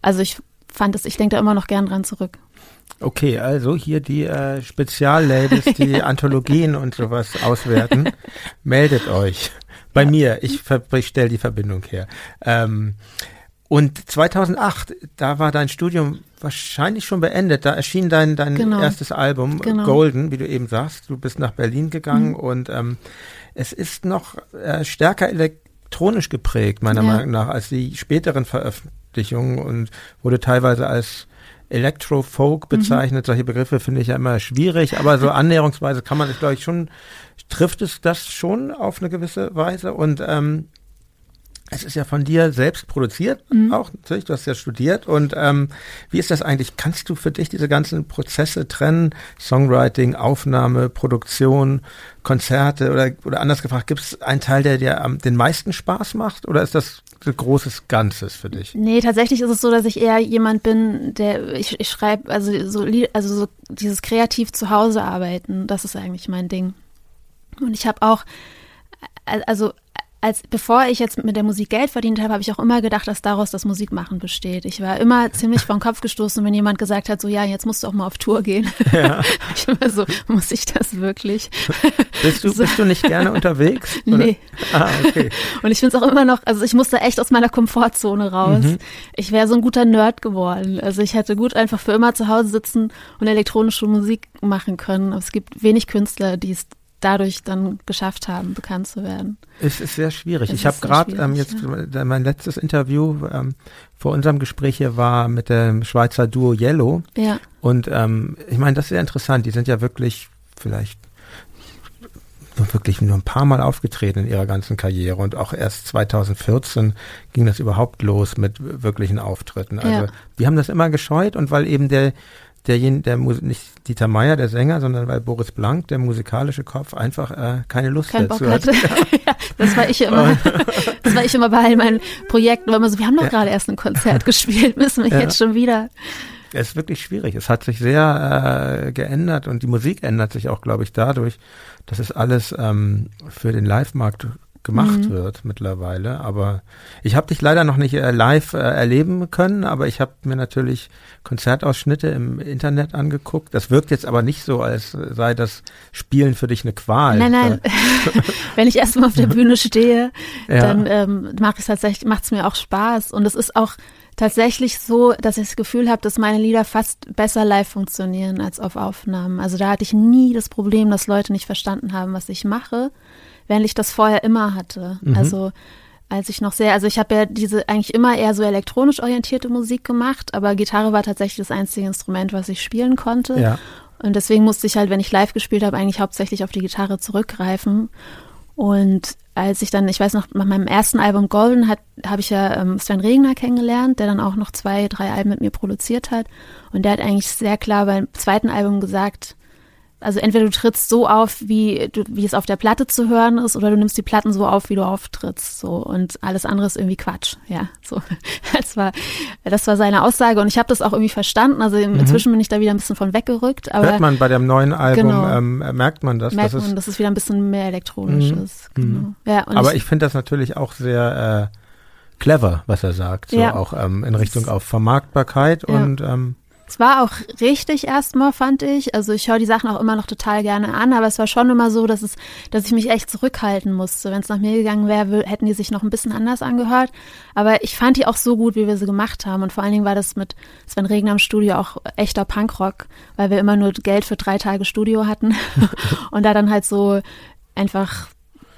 also ich fand es, ich denke da immer noch gern dran zurück. Okay, also hier die äh, Speziallabels, die. Anthologien und sowas auswerten. Meldet euch bei ja. mir. Ich, ich stelle die Verbindung her. Ähm, und 2008, da war dein Studium wahrscheinlich schon beendet. Da erschien dein, dein genau. erstes Album, genau. Golden, wie du eben sagst. Du bist nach Berlin gegangen mhm. und ähm, es ist noch äh, stärker elektronisch geprägt, meiner ja. Meinung nach, als die späteren Veröffentlichungen und wurde teilweise als Electro-Folk mhm. bezeichnet. Mhm. Solche Begriffe finde ich ja immer schwierig, aber so annäherungsweise kann man es, glaube ich, schon, trifft es das schon auf eine gewisse Weise und ähm, es ist ja von dir selbst produziert, mhm. auch natürlich, du hast ja studiert. Und ähm, wie ist das eigentlich? Kannst du für dich diese ganzen Prozesse trennen? Songwriting, Aufnahme, Produktion, Konzerte oder, oder anders gefragt, gibt es einen Teil, der dir am, den meisten Spaß macht oder ist das großes Ganzes für dich? Nee, tatsächlich ist es so, dass ich eher jemand bin, der ich, ich schreibe, also so, also so dieses kreativ zu Hause arbeiten, das ist eigentlich mein Ding. Und ich habe auch, also als bevor ich jetzt mit der Musik Geld verdient habe, habe ich auch immer gedacht, dass daraus das Musikmachen besteht. Ich war immer ziemlich vom Kopf gestoßen, wenn jemand gesagt hat, so ja, jetzt musst du auch mal auf Tour gehen. Ja. ich immer so, muss ich das wirklich? Bist du, so. bist du nicht gerne unterwegs? Oder? Nee. Ah, okay. Und ich finde es auch immer noch, also ich musste echt aus meiner Komfortzone raus. Mhm. Ich wäre so ein guter Nerd geworden. Also ich hätte gut einfach für immer zu Hause sitzen und elektronische Musik machen können. Aber es gibt wenig Künstler, die es dadurch dann geschafft haben, bekannt zu werden. Es ist sehr schwierig. Es ich habe gerade ähm, jetzt ja. mein letztes Interview ähm, vor unserem Gespräch hier war mit dem Schweizer Duo Yellow. Ja. Und ähm, ich meine, das ist sehr interessant. Die sind ja wirklich vielleicht wirklich nur ein paar Mal aufgetreten in ihrer ganzen Karriere und auch erst 2014 ging das überhaupt los mit wirklichen Auftritten. Also ja. die haben das immer gescheut und weil eben der derjenige, der nicht Dieter Meier, der Sänger, sondern weil Boris Blank, der musikalische Kopf, einfach äh, keine Lust Kein dazu Bock hatte. ja, das war ich immer. das war ich immer bei all meinen Projekten, weil man so, wir haben doch ja. gerade erst ein Konzert gespielt, müssen wir ja. jetzt schon wieder. Es ist wirklich schwierig. Es hat sich sehr äh, geändert und die Musik ändert sich auch, glaube ich, dadurch, dass es alles ähm, für den Live-Markt gemacht mhm. wird mittlerweile. Aber ich habe dich leider noch nicht äh, live äh, erleben können, aber ich habe mir natürlich Konzertausschnitte im Internet angeguckt. Das wirkt jetzt aber nicht so, als sei das Spielen für dich eine Qual. Nein, nein. Wenn ich erstmal auf der Bühne stehe, ja. dann ähm, macht es tatsächlich, macht es mir auch Spaß. Und es ist auch tatsächlich so, dass ich das Gefühl habe, dass meine Lieder fast besser live funktionieren als auf Aufnahmen. Also da hatte ich nie das Problem, dass Leute nicht verstanden haben, was ich mache während ich das vorher immer hatte. Mhm. Also als ich noch sehr, also ich habe ja diese eigentlich immer eher so elektronisch orientierte Musik gemacht, aber Gitarre war tatsächlich das einzige Instrument, was ich spielen konnte. Ja. Und deswegen musste ich halt, wenn ich live gespielt habe, eigentlich hauptsächlich auf die Gitarre zurückgreifen. Und als ich dann, ich weiß noch, nach meinem ersten Album Golden hat, habe ich ja ähm, Sven Regner kennengelernt, der dann auch noch zwei, drei Alben mit mir produziert hat. Und der hat eigentlich sehr klar beim zweiten Album gesagt, also entweder du trittst so auf, wie, du, wie es auf der Platte zu hören ist, oder du nimmst die Platten so auf, wie du auftrittst. So und alles andere ist irgendwie Quatsch. Ja, so. Das war, das war seine Aussage und ich habe das auch irgendwie verstanden. Also mhm. inzwischen bin ich da wieder ein bisschen von weggerückt. Aber Hört man bei dem neuen Album, genau, ähm, merkt man das? Merkt dass man, dass es wieder ein bisschen mehr elektronisch mhm. ist. Genau. Mhm. Ja, aber ich, ich finde das natürlich auch sehr äh, clever, was er sagt, so ja. auch ähm, in Richtung auf Vermarktbarkeit ja. und ähm, es war auch richtig erstmal, fand ich. Also ich höre die Sachen auch immer noch total gerne an, aber es war schon immer so, dass es, dass ich mich echt zurückhalten musste. Wenn es nach mir gegangen wäre, hätten die sich noch ein bisschen anders angehört. Aber ich fand die auch so gut, wie wir sie gemacht haben. Und vor allen Dingen war das mit Sven Regner im Studio auch echter Punkrock, weil wir immer nur Geld für drei Tage Studio hatten und da dann halt so einfach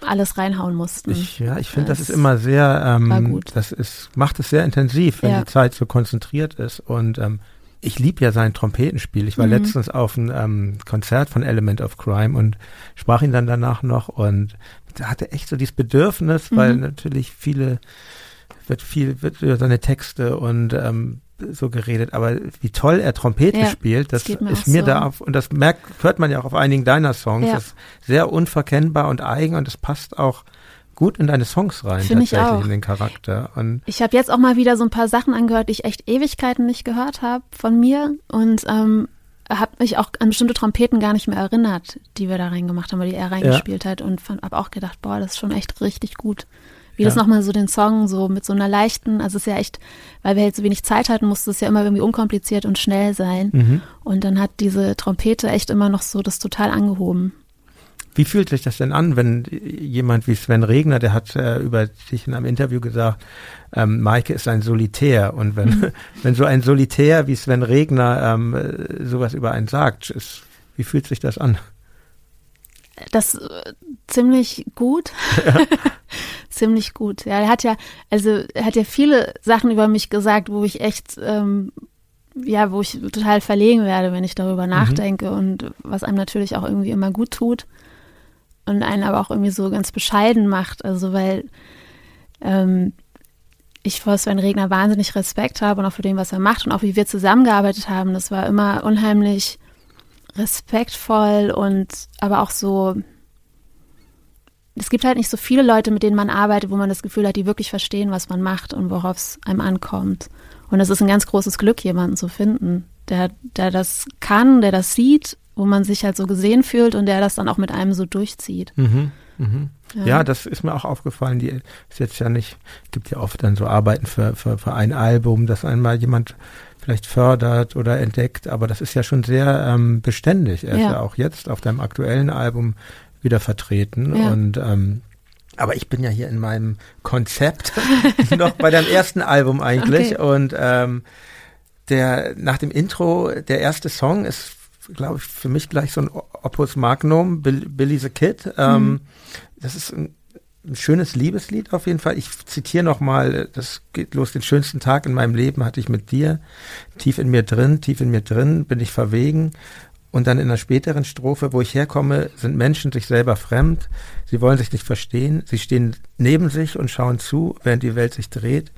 alles reinhauen mussten. Ich, ja, ich finde, das, das, ist immer sehr, ähm, das ist, macht es sehr intensiv, wenn ja. die Zeit so konzentriert ist und ähm, ich liebe ja sein Trompetenspiel. Ich war mhm. letztens auf einem ähm, Konzert von Element of Crime und sprach ihn dann danach noch und da hatte echt so dieses Bedürfnis, mhm. weil natürlich viele wird viel wird über seine Texte und ähm, so geredet, aber wie toll er Trompete ja, spielt, das, das ist mir so. da auf, und das merkt, hört man ja auch auf einigen deiner Songs, ja. das ist sehr unverkennbar und eigen und es passt auch gut in deine Songs rein, Find tatsächlich, ich auch. in den Charakter. Und ich habe jetzt auch mal wieder so ein paar Sachen angehört, die ich echt Ewigkeiten nicht gehört habe von mir und ähm, habe mich auch an bestimmte Trompeten gar nicht mehr erinnert, die wir da reingemacht haben, die er reingespielt ja. hat und habe auch gedacht, boah, das ist schon echt richtig gut. Wie ja. das nochmal so den Song so mit so einer leichten, also es ist ja echt, weil wir jetzt so wenig Zeit hatten, musste es ja immer irgendwie unkompliziert und schnell sein. Mhm. Und dann hat diese Trompete echt immer noch so das total angehoben. Wie fühlt sich das denn an, wenn jemand wie Sven Regner, der hat äh, über dich in einem Interview gesagt, ähm, Maike ist ein Solitär und wenn, mhm. wenn so ein Solitär wie Sven Regner ähm, äh, sowas über einen sagt, ist, wie fühlt sich das an? Das äh, ziemlich gut. Ja. ziemlich gut. Ja, er hat ja, also er hat ja viele Sachen über mich gesagt, wo ich echt ähm, ja, wo ich total verlegen werde, wenn ich darüber mhm. nachdenke und was einem natürlich auch irgendwie immer gut tut und einen aber auch irgendwie so ganz bescheiden macht. Also weil ähm, ich vor Sven Regner wahnsinnig Respekt habe und auch für dem, was er macht und auch wie wir zusammengearbeitet haben. Das war immer unheimlich respektvoll und aber auch so. Es gibt halt nicht so viele Leute, mit denen man arbeitet, wo man das Gefühl hat, die wirklich verstehen, was man macht und worauf es einem ankommt. Und es ist ein ganz großes Glück, jemanden zu finden, der, der das kann, der das sieht wo man sich halt so gesehen fühlt und der das dann auch mit einem so durchzieht. Mhm, mhm. Ja. ja. das ist mir auch aufgefallen. Die ist jetzt ja nicht, gibt ja oft dann so Arbeiten für, für, für ein Album, das einmal jemand vielleicht fördert oder entdeckt, aber das ist ja schon sehr ähm, beständig. Er ja. ist ja auch jetzt auf deinem aktuellen Album wieder vertreten ja. und ähm, aber ich bin ja hier in meinem Konzept noch bei deinem ersten Album eigentlich okay. und ähm, der nach dem Intro der erste Song ist glaube ich, für mich gleich so ein Opus Magnum, Bill, Billy the Kid. Ähm, mhm. Das ist ein, ein, schönes Liebeslied auf jeden Fall. Ich zitiere nochmal, das geht los, den schönsten Tag in meinem Leben hatte ich mit dir. Tief in mir drin, tief in mir drin bin ich verwegen. Und dann in einer späteren Strophe, wo ich herkomme, sind Menschen sich selber fremd. Sie wollen sich nicht verstehen. Sie stehen neben sich und schauen zu, während die Welt sich dreht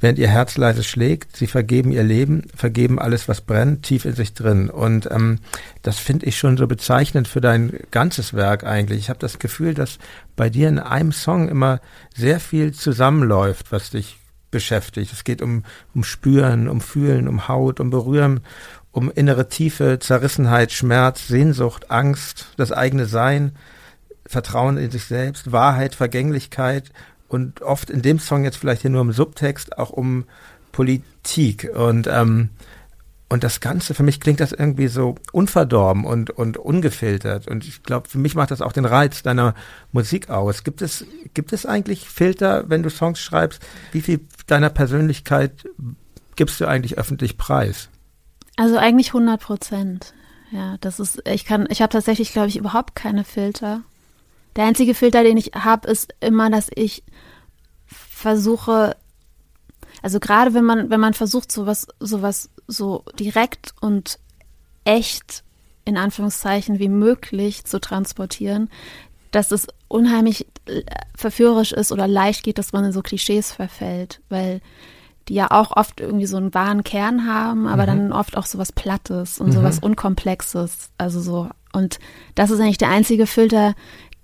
während ihr Herz leise schlägt. Sie vergeben ihr Leben, vergeben alles, was brennt, tief in sich drin. Und ähm, das finde ich schon so bezeichnend für dein ganzes Werk eigentlich. Ich habe das Gefühl, dass bei dir in einem Song immer sehr viel zusammenläuft, was dich beschäftigt. Es geht um, um Spüren, um Fühlen, um Haut, um Berühren, um innere Tiefe, Zerrissenheit, Schmerz, Sehnsucht, Angst, das eigene Sein, Vertrauen in sich selbst, Wahrheit, Vergänglichkeit und oft in dem Song jetzt vielleicht hier nur im Subtext auch um Politik und ähm, und das Ganze, für mich klingt das irgendwie so unverdorben und, und ungefiltert. Und ich glaube, für mich macht das auch den Reiz deiner Musik aus. Gibt es, gibt es eigentlich Filter, wenn du Songs schreibst? Wie viel deiner Persönlichkeit gibst du eigentlich öffentlich preis? Also eigentlich 100 Prozent. Ja, das ist, ich kann, ich habe tatsächlich, glaube ich, überhaupt keine Filter. Der einzige Filter, den ich habe, ist immer, dass ich versuche, also gerade wenn man, wenn man versucht, sowas, sowas so direkt und echt in Anführungszeichen wie möglich zu transportieren, dass es unheimlich äh, verführerisch ist oder leicht geht, dass man in so Klischees verfällt, weil die ja auch oft irgendwie so einen wahren Kern haben, aber mhm. dann oft auch sowas Plattes und mhm. sowas Unkomplexes, also so Und das ist eigentlich der einzige Filter,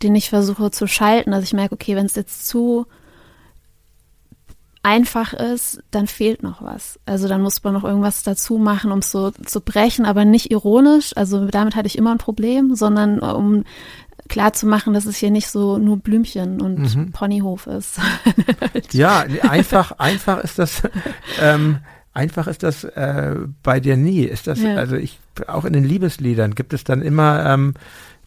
den ich versuche zu schalten. Also ich merke, okay, wenn es jetzt zu einfach ist, dann fehlt noch was. Also dann muss man noch irgendwas dazu machen, um es so zu brechen, aber nicht ironisch. Also damit hatte ich immer ein Problem, sondern um klar zu machen, dass es hier nicht so nur Blümchen und mhm. Ponyhof ist. ja, einfach, einfach ist das, ähm, einfach ist das äh, bei dir nie. Ist das, ja. also ich, auch in den Liebesliedern gibt es dann immer ähm,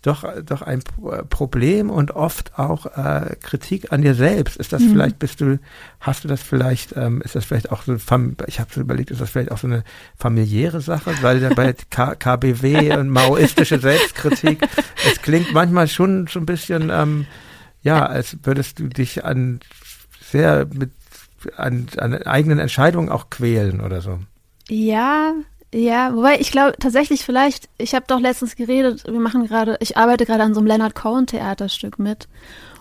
doch, doch ein Problem und oft auch äh, Kritik an dir selbst. Ist das mhm. vielleicht, bist du, hast du das vielleicht, ähm, ist das vielleicht auch so, ich habe so überlegt, ist das vielleicht auch so eine familiäre Sache, weil bei K KBW und maoistische Selbstkritik, es klingt manchmal schon so ein bisschen, ähm, ja, als würdest du dich an sehr mit an, an eigenen Entscheidungen auch quälen oder so. Ja, ja, wobei ich glaube tatsächlich vielleicht, ich habe doch letztens geredet, wir machen gerade, ich arbeite gerade an so einem Leonard Cohen Theaterstück mit.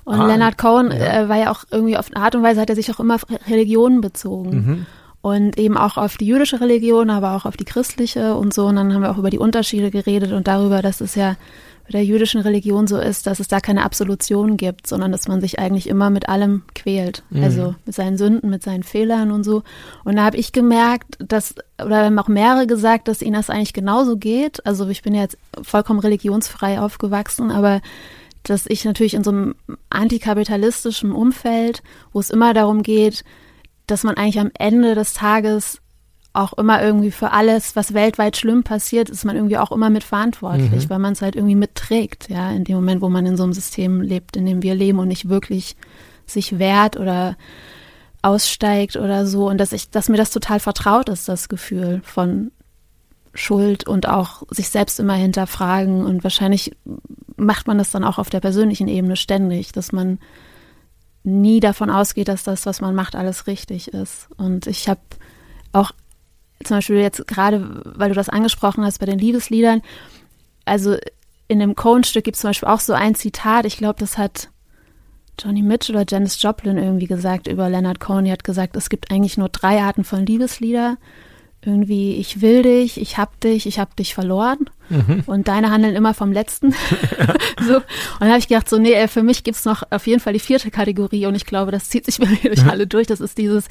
Und ah, Leonard Cohen ja. Äh, war ja auch irgendwie auf eine Art und Weise, hat er sich auch immer auf Religionen bezogen. Mhm. Und eben auch auf die jüdische Religion, aber auch auf die christliche und so. Und dann haben wir auch über die Unterschiede geredet und darüber, dass es ja der jüdischen Religion so ist, dass es da keine Absolution gibt, sondern dass man sich eigentlich immer mit allem quält. Mhm. Also mit seinen Sünden, mit seinen Fehlern und so. Und da habe ich gemerkt, dass, oder haben auch mehrere gesagt, dass ihnen das eigentlich genauso geht. Also ich bin ja jetzt vollkommen religionsfrei aufgewachsen, aber dass ich natürlich in so einem antikapitalistischen Umfeld, wo es immer darum geht, dass man eigentlich am Ende des Tages auch immer irgendwie für alles, was weltweit schlimm passiert, ist man irgendwie auch immer mitverantwortlich, mhm. weil man es halt irgendwie mitträgt, ja, in dem Moment, wo man in so einem System lebt, in dem wir leben und nicht wirklich sich wehrt oder aussteigt oder so. Und dass ich, dass mir das total vertraut ist, das Gefühl von Schuld und auch sich selbst immer hinterfragen. Und wahrscheinlich macht man das dann auch auf der persönlichen Ebene ständig, dass man nie davon ausgeht, dass das, was man macht, alles richtig ist. Und ich habe auch zum Beispiel jetzt gerade, weil du das angesprochen hast bei den Liebesliedern, also in dem Cohen-Stück gibt es zum Beispiel auch so ein Zitat, ich glaube, das hat Johnny Mitch oder Janis Joplin irgendwie gesagt über Leonard Cohen. Die hat gesagt, es gibt eigentlich nur drei Arten von Liebeslieder. Irgendwie, ich will dich, ich hab dich, ich hab dich verloren. Mhm. Und deine handeln immer vom Letzten. so. Und dann habe ich gedacht, so, nee, für mich gibt es noch auf jeden Fall die vierte Kategorie und ich glaube, das zieht sich bei mir durch alle durch. Das ist dieses,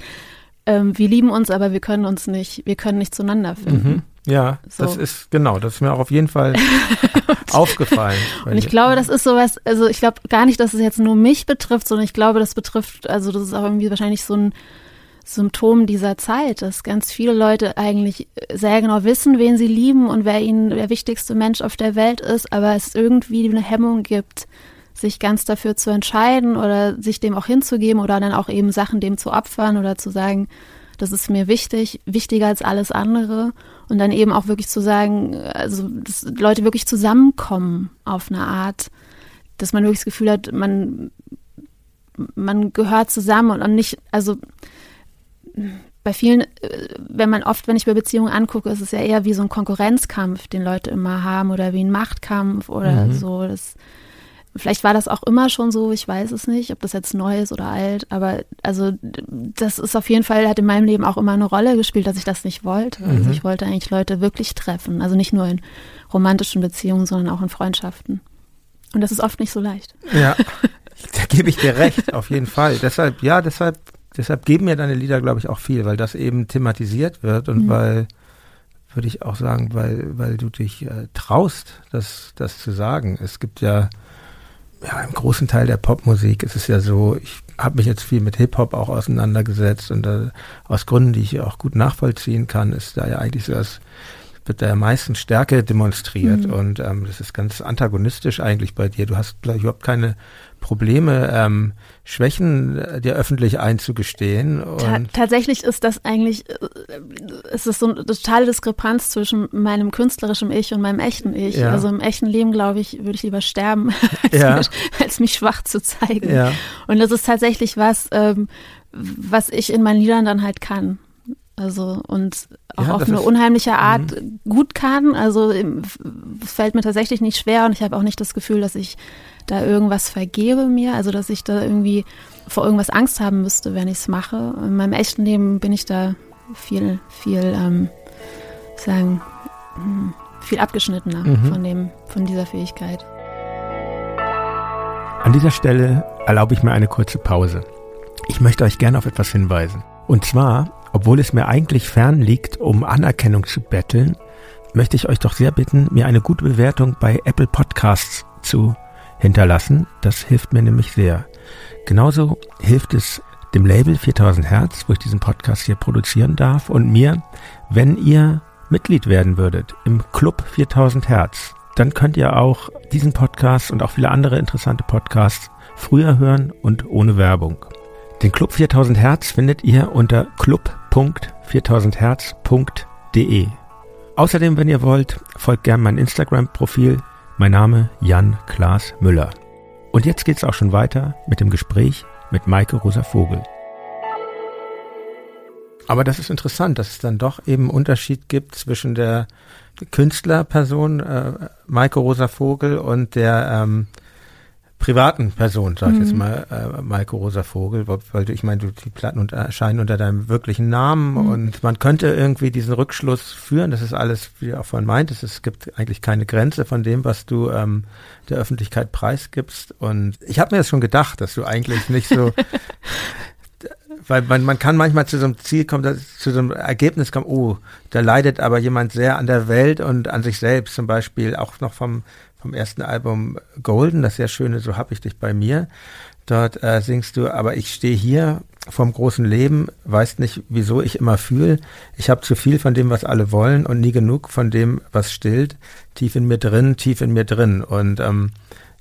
ähm, wir lieben uns, aber wir können uns nicht, wir können nicht zueinander finden. Mhm. Ja, so. das ist genau, das ist mir auch auf jeden Fall aufgefallen. Und ich glaube, das ist sowas, also ich glaube gar nicht, dass es jetzt nur mich betrifft, sondern ich glaube, das betrifft, also das ist auch irgendwie wahrscheinlich so ein Symptom dieser Zeit, dass ganz viele Leute eigentlich sehr genau wissen, wen sie lieben und wer ihnen der wichtigste Mensch auf der Welt ist, aber es irgendwie eine Hemmung gibt, sich ganz dafür zu entscheiden oder sich dem auch hinzugeben oder dann auch eben Sachen dem zu opfern oder zu sagen, das ist mir wichtig, wichtiger als alles andere. Und dann eben auch wirklich zu sagen, also dass Leute wirklich zusammenkommen auf eine Art, dass man wirklich das Gefühl hat, man, man gehört zusammen und nicht, also bei vielen, wenn man oft, wenn ich mir Beziehungen angucke, ist es ja eher wie so ein Konkurrenzkampf, den Leute immer haben oder wie ein Machtkampf oder mhm. so. Das, Vielleicht war das auch immer schon so, ich weiß es nicht, ob das jetzt neu ist oder alt, aber also das ist auf jeden Fall, hat in meinem Leben auch immer eine Rolle gespielt, dass ich das nicht wollte. Also mhm. Also ich wollte eigentlich Leute wirklich treffen, also nicht nur in romantischen Beziehungen, sondern auch in Freundschaften. Und das ist oft nicht so leicht. Ja, da gebe ich dir recht, auf jeden Fall. Deshalb, ja, deshalb, deshalb geben mir deine Lieder, glaube ich, auch viel, weil das eben thematisiert wird und mhm. weil würde ich auch sagen, weil, weil du dich äh, traust, das, das zu sagen. Es gibt ja ja, im großen Teil der Popmusik ist es ja so, ich habe mich jetzt viel mit Hip-Hop auch auseinandergesetzt und äh, aus Gründen, die ich auch gut nachvollziehen kann, ist da ja eigentlich so das wird da ja meistens Stärke demonstriert mhm. und ähm, das ist ganz antagonistisch eigentlich bei dir. Du hast, glaube ich, überhaupt keine Probleme, ähm, Schwächen äh, dir öffentlich einzugestehen. Ta tatsächlich ist das eigentlich, äh, ist es so eine totale Diskrepanz zwischen meinem künstlerischen Ich und meinem echten Ich. Ja. Also im echten Leben, glaube ich, würde ich lieber sterben, als, ja. mich, als mich schwach zu zeigen. Ja. Und das ist tatsächlich was, ähm, was ich in meinen Liedern dann halt kann. Also und auch ja, auf eine unheimliche Art mhm. gut kann. Also es fällt mir tatsächlich nicht schwer und ich habe auch nicht das Gefühl, dass ich da irgendwas vergebe mir, also dass ich da irgendwie vor irgendwas Angst haben müsste, wenn ich es mache. In meinem echten Leben bin ich da viel, viel, ähm, sagen, hm, viel abgeschnittener mhm. von dem, von dieser Fähigkeit. An dieser Stelle erlaube ich mir eine kurze Pause. Ich möchte euch gerne auf etwas hinweisen. Und zwar, obwohl es mir eigentlich fern liegt, um Anerkennung zu betteln, möchte ich euch doch sehr bitten, mir eine gute Bewertung bei Apple Podcasts zu hinterlassen. Das hilft mir nämlich sehr. Genauso hilft es dem Label 4000 Hertz, wo ich diesen Podcast hier produzieren darf und mir, wenn ihr Mitglied werden würdet im Club 4000 Hertz. Dann könnt ihr auch diesen Podcast und auch viele andere interessante Podcasts früher hören und ohne Werbung. Den Club 4000 Hertz findet ihr unter club.4000herz.de. Außerdem, wenn ihr wollt, folgt gern mein Instagram-Profil. Mein Name Jan Klaas Müller. Und jetzt geht's auch schon weiter mit dem Gespräch mit Maike Rosa Vogel. Aber das ist interessant, dass es dann doch eben Unterschied gibt zwischen der Künstlerperson äh, Maike Rosa Vogel und der ähm, privaten Person, sag ich mhm. jetzt mal, äh, Maike Rosa Vogel, weil du, ich meine, die Platten erscheinen unter deinem wirklichen Namen mhm. und man könnte irgendwie diesen Rückschluss führen, das ist alles, wie du auch vorhin meintest, es gibt eigentlich keine Grenze von dem, was du ähm, der Öffentlichkeit preisgibst und ich habe mir das schon gedacht, dass du eigentlich nicht so weil man, man kann manchmal zu so einem Ziel kommen, zu so einem Ergebnis kommen, oh, da leidet aber jemand sehr an der Welt und an sich selbst, zum Beispiel auch noch vom vom ersten Album Golden, das sehr schöne So hab ich dich bei mir. Dort äh, singst du, aber ich stehe hier vom großen Leben, weißt nicht, wieso ich immer fühle. Ich habe zu viel von dem, was alle wollen und nie genug von dem, was stillt. Tief in mir drin, tief in mir drin. Und ähm,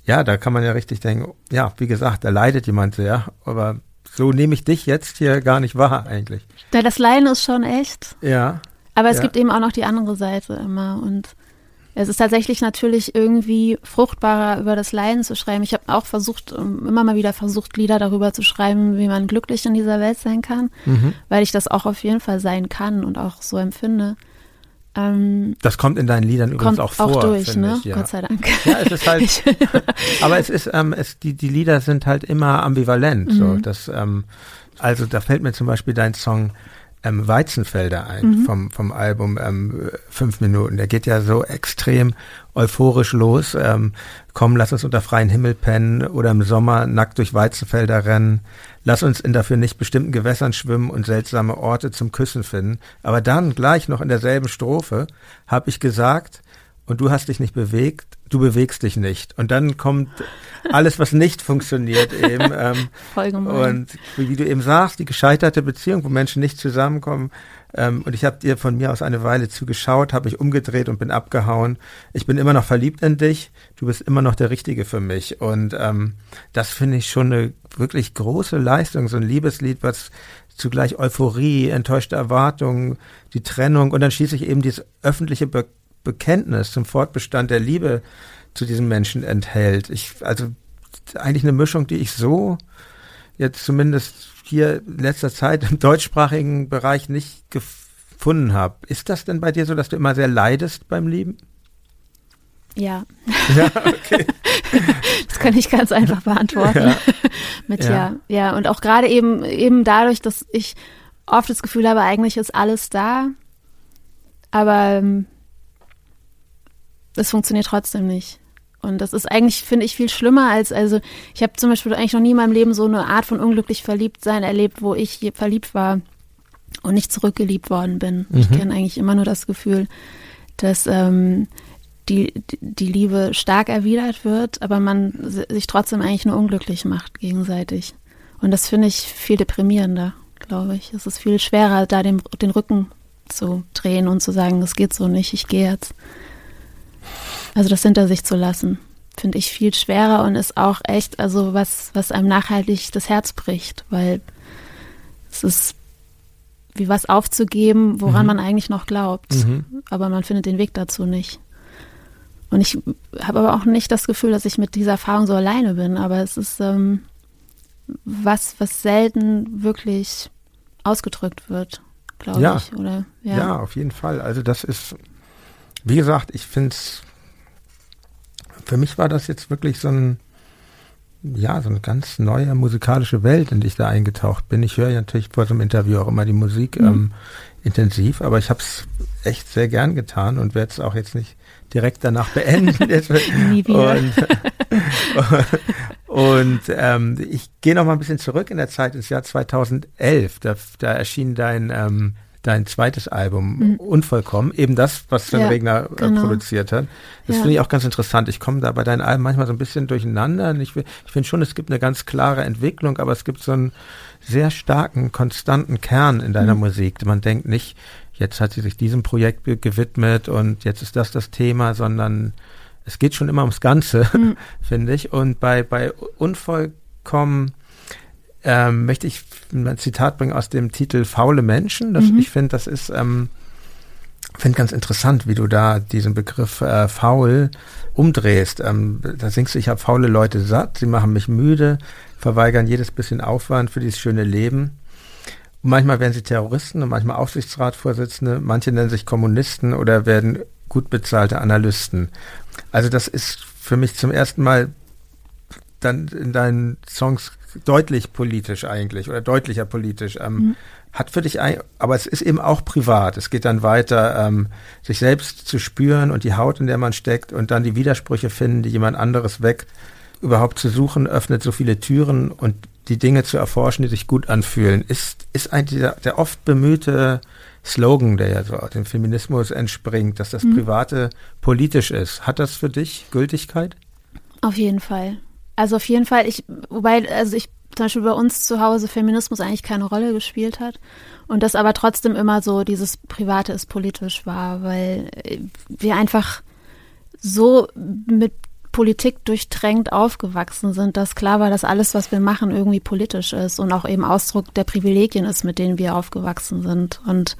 ja, da kann man ja richtig denken, ja, wie gesagt, da leidet jemand sehr, aber so nehme ich dich jetzt hier gar nicht wahr eigentlich. Ja, das Leiden ist schon echt. Ja. Aber es ja. gibt eben auch noch die andere Seite immer und es ist tatsächlich natürlich irgendwie fruchtbarer, über das Leiden zu schreiben. Ich habe auch versucht, ähm, immer mal wieder versucht, Lieder darüber zu schreiben, wie man glücklich in dieser Welt sein kann, mhm. weil ich das auch auf jeden Fall sein kann und auch so empfinde. Ähm, das kommt in deinen Liedern übrigens auch vor. Auch durch, ne? Ich, ja. Gott sei Dank. Ja, es ist halt. aber es ist, ähm, es, die, die Lieder sind halt immer ambivalent. Mhm. So, das, ähm, also da fällt mir zum Beispiel dein Song ähm, Weizenfelder ein mhm. vom, vom Album ähm, Fünf Minuten. Der geht ja so extrem euphorisch los. Ähm, komm, lass uns unter freiem Himmel pennen oder im Sommer nackt durch Weizenfelder rennen. Lass uns in dafür nicht bestimmten Gewässern schwimmen und seltsame Orte zum Küssen finden. Aber dann gleich noch in derselben Strophe habe ich gesagt, und du hast dich nicht bewegt, du bewegst dich nicht. Und dann kommt alles, was nicht funktioniert eben. Ähm, Voll gemein. Und wie, du eben sagst, die gescheiterte Beziehung, wo Menschen nicht zusammenkommen. Ähm, und ich habe dir von mir aus eine Weile zugeschaut, habe ich umgedreht und bin abgehauen. Ich bin immer noch verliebt in dich. Du bist immer noch der Richtige für mich. Und ähm, das finde ich schon eine wirklich große Leistung, so ein Liebeslied, was zugleich Euphorie, enttäuschte Erwartungen, die Trennung und dann schließlich eben dieses öffentliche Be Bekenntnis zum Fortbestand der Liebe zu diesem Menschen enthält. Ich, also eigentlich eine Mischung, die ich so jetzt zumindest hier in letzter Zeit im deutschsprachigen Bereich nicht gefunden habe. Ist das denn bei dir so, dass du immer sehr leidest beim Lieben? Ja. Ja, okay. das kann ich ganz einfach beantworten. Ja. Mit ja. ja. Ja, und auch gerade eben, eben dadurch, dass ich oft das Gefühl habe, eigentlich ist alles da. Aber ähm, es funktioniert trotzdem nicht. Und das ist eigentlich, finde ich, viel schlimmer als, also ich habe zum Beispiel eigentlich noch nie in meinem Leben so eine Art von unglücklich verliebt sein erlebt, wo ich verliebt war und nicht zurückgeliebt worden bin. Mhm. Ich kenne eigentlich immer nur das Gefühl, dass ähm, die, die Liebe stark erwidert wird, aber man sich trotzdem eigentlich nur unglücklich macht gegenseitig. Und das finde ich viel deprimierender, glaube ich. Es ist viel schwerer, da den, den Rücken zu drehen und zu sagen, es geht so nicht, ich gehe jetzt. Also das hinter sich zu lassen, finde ich viel schwerer und ist auch echt, also was, was einem nachhaltig das Herz bricht, weil es ist wie was aufzugeben, woran mhm. man eigentlich noch glaubt. Mhm. Aber man findet den Weg dazu nicht. Und ich habe aber auch nicht das Gefühl, dass ich mit dieser Erfahrung so alleine bin, aber es ist ähm, was, was selten wirklich ausgedrückt wird, glaube ja. ich. Oder, ja. ja, auf jeden Fall. Also das ist, wie gesagt, ich finde es für mich war das jetzt wirklich so ein, ja, so eine ganz neue musikalische Welt, in die ich da eingetaucht bin. Ich höre ja natürlich vor so einem Interview auch immer die Musik mhm. ähm, intensiv, aber ich habe es echt sehr gern getan und werde es auch jetzt nicht direkt danach beenden. Nie wieder. Und, und ähm, ich gehe noch mal ein bisschen zurück in der Zeit ins Jahr 2011. Da, da erschien dein ähm, dein zweites Album mhm. Unvollkommen, eben das, was Sven ja, Regner äh, genau. produziert hat. Das ja. finde ich auch ganz interessant. Ich komme da bei deinen Alben manchmal so ein bisschen durcheinander. Ich, ich finde schon, es gibt eine ganz klare Entwicklung, aber es gibt so einen sehr starken, konstanten Kern in deiner mhm. Musik. Man denkt nicht, jetzt hat sie sich diesem Projekt gewidmet und jetzt ist das das Thema, sondern es geht schon immer ums Ganze, mhm. finde ich. Und bei, bei Unvollkommen ähm, möchte ich ein Zitat bringen aus dem Titel Faule Menschen. Das, mhm. Ich finde, das ist ähm, finde ganz interessant, wie du da diesen Begriff äh, faul umdrehst. Ähm, da singst du, ich habe faule Leute satt, sie machen mich müde, verweigern jedes bisschen Aufwand für dieses schöne Leben. Und manchmal werden sie Terroristen und manchmal Aufsichtsratsvorsitzende, manche nennen sich Kommunisten oder werden gut bezahlte Analysten. Also das ist für mich zum ersten Mal dann in deinen Songs deutlich politisch eigentlich oder deutlicher politisch. Ähm, mhm. Hat für dich, ein, aber es ist eben auch privat. Es geht dann weiter, ähm, sich selbst zu spüren und die Haut, in der man steckt und dann die Widersprüche finden, die jemand anderes weg überhaupt zu suchen, öffnet so viele Türen und die Dinge zu erforschen, die sich gut anfühlen. Ist, ist eigentlich der, der oft bemühte Slogan, der ja so aus dem Feminismus entspringt, dass das mhm. Private politisch ist. Hat das für dich Gültigkeit? Auf jeden Fall. Also auf jeden Fall, ich, wobei, also ich zum Beispiel bei uns zu Hause Feminismus eigentlich keine Rolle gespielt hat und das aber trotzdem immer so dieses Private ist politisch war, weil wir einfach so mit Politik durchtränkt aufgewachsen sind, dass klar war, dass alles, was wir machen, irgendwie politisch ist und auch eben Ausdruck der Privilegien ist, mit denen wir aufgewachsen sind. Und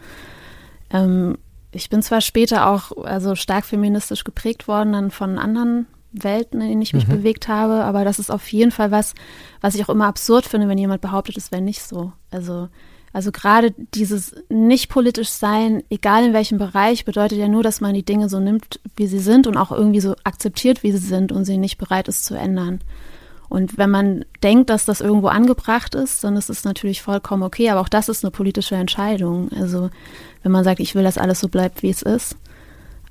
ähm, ich bin zwar später auch also stark feministisch geprägt worden dann von anderen Welten, in denen ich mich mhm. bewegt habe, aber das ist auf jeden Fall was, was ich auch immer absurd finde, wenn jemand behauptet, es wäre nicht so. Also also gerade dieses nicht politisch sein, egal in welchem Bereich, bedeutet ja nur, dass man die Dinge so nimmt, wie sie sind und auch irgendwie so akzeptiert, wie sie sind und sie nicht bereit ist zu ändern. Und wenn man denkt, dass das irgendwo angebracht ist, dann ist es natürlich vollkommen okay, aber auch das ist eine politische Entscheidung. Also wenn man sagt, ich will, dass alles so bleibt, wie es ist.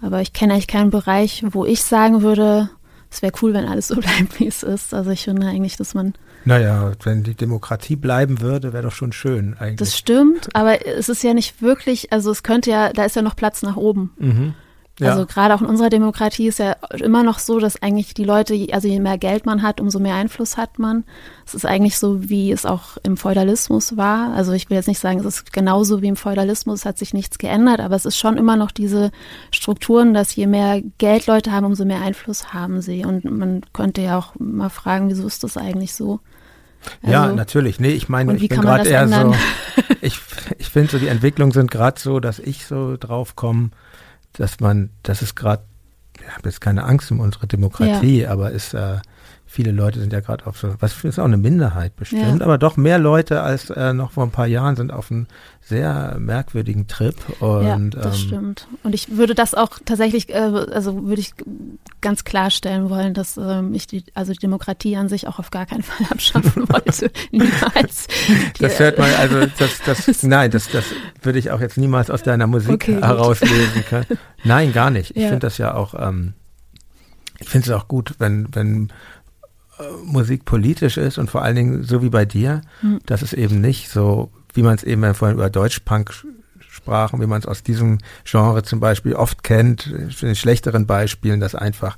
Aber ich kenne eigentlich keinen Bereich, wo ich sagen würde, es wäre cool, wenn alles so bleibt, wie es ist. Also ich finde eigentlich, dass man naja, wenn die Demokratie bleiben würde, wäre doch schon schön eigentlich. Das stimmt, aber es ist ja nicht wirklich, also es könnte ja, da ist ja noch Platz nach oben. Mhm. Ja. Also gerade auch in unserer Demokratie ist ja immer noch so, dass eigentlich die Leute, also je mehr Geld man hat, umso mehr Einfluss hat man. Es ist eigentlich so, wie es auch im Feudalismus war. Also ich will jetzt nicht sagen, es ist genauso wie im Feudalismus, es hat sich nichts geändert, aber es ist schon immer noch diese Strukturen, dass je mehr Geld Leute haben, umso mehr Einfluss haben sie. Und man könnte ja auch mal fragen, wieso ist das eigentlich so? Also, ja, natürlich. Nee, ich meine, ich bin gerade eher ändern? so, ich, ich finde so, die Entwicklungen sind gerade so, dass ich so drauf komme, dass man, das ist gerade, ich habe jetzt keine Angst um unsere Demokratie, ja. aber ist äh, viele Leute sind ja gerade auf so, was ist auch eine Minderheit bestimmt, ja. aber doch mehr Leute als äh, noch vor ein paar Jahren sind auf einem sehr merkwürdigen Trip. Und, ja, das ähm, stimmt. Und ich würde das auch tatsächlich, äh, also würde ich ganz klarstellen wollen, dass ähm, ich die, also die Demokratie an sich auch auf gar keinen Fall abschaffen wollte. niemals. das hört man, also das, das, nein, das, das würde ich auch jetzt niemals aus deiner Musik okay, herauslesen können. Nein, gar nicht. Ich ja. finde das ja auch, ähm, ich finde es auch gut, wenn, wenn Musik politisch ist und vor allen Dingen so wie bei dir, mhm. dass es eben nicht so, wie man es eben vorhin über Deutschpunk sprachen, wie man es aus diesem Genre zum Beispiel oft kennt, in schlechteren Beispielen, dass einfach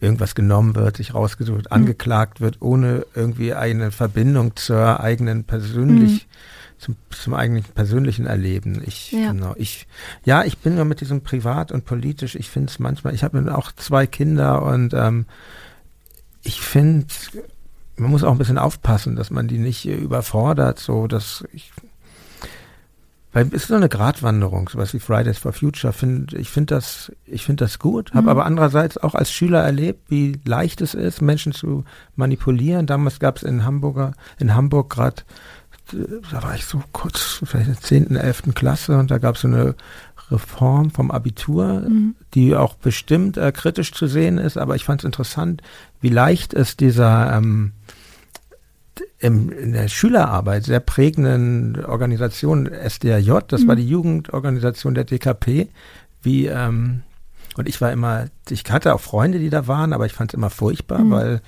irgendwas genommen wird, sich rausgesucht, mhm. angeklagt wird, ohne irgendwie eine Verbindung zur eigenen persönlich, mhm. zum, zum eigenen persönlichen Erleben. Ich, ja. genau, ich, ja, ich bin nur mit diesem privat und politisch, ich finde es manchmal, ich habe auch zwei Kinder und ähm, ich finde, man muss auch ein bisschen aufpassen, dass man die nicht überfordert, so dass ich weil es ist so eine Gratwanderung, sowas wie Fridays for Future. Find, ich finde das, ich finde das gut, habe mhm. aber andererseits auch als Schüler erlebt, wie leicht es ist, Menschen zu manipulieren. Damals gab es in Hamburger, in Hamburg gerade, da war ich so kurz, vielleicht in der 10., 11. Klasse und da gab es so eine Reform vom Abitur, mhm. die auch bestimmt äh, kritisch zu sehen ist, aber ich fand es interessant, wie leicht es dieser ähm, im, in der Schülerarbeit sehr prägenden Organisation SDRJ, das mhm. war die Jugendorganisation der DKP, wie ähm, und ich war immer, ich hatte auch Freunde, die da waren, aber ich fand es immer furchtbar, mhm. weil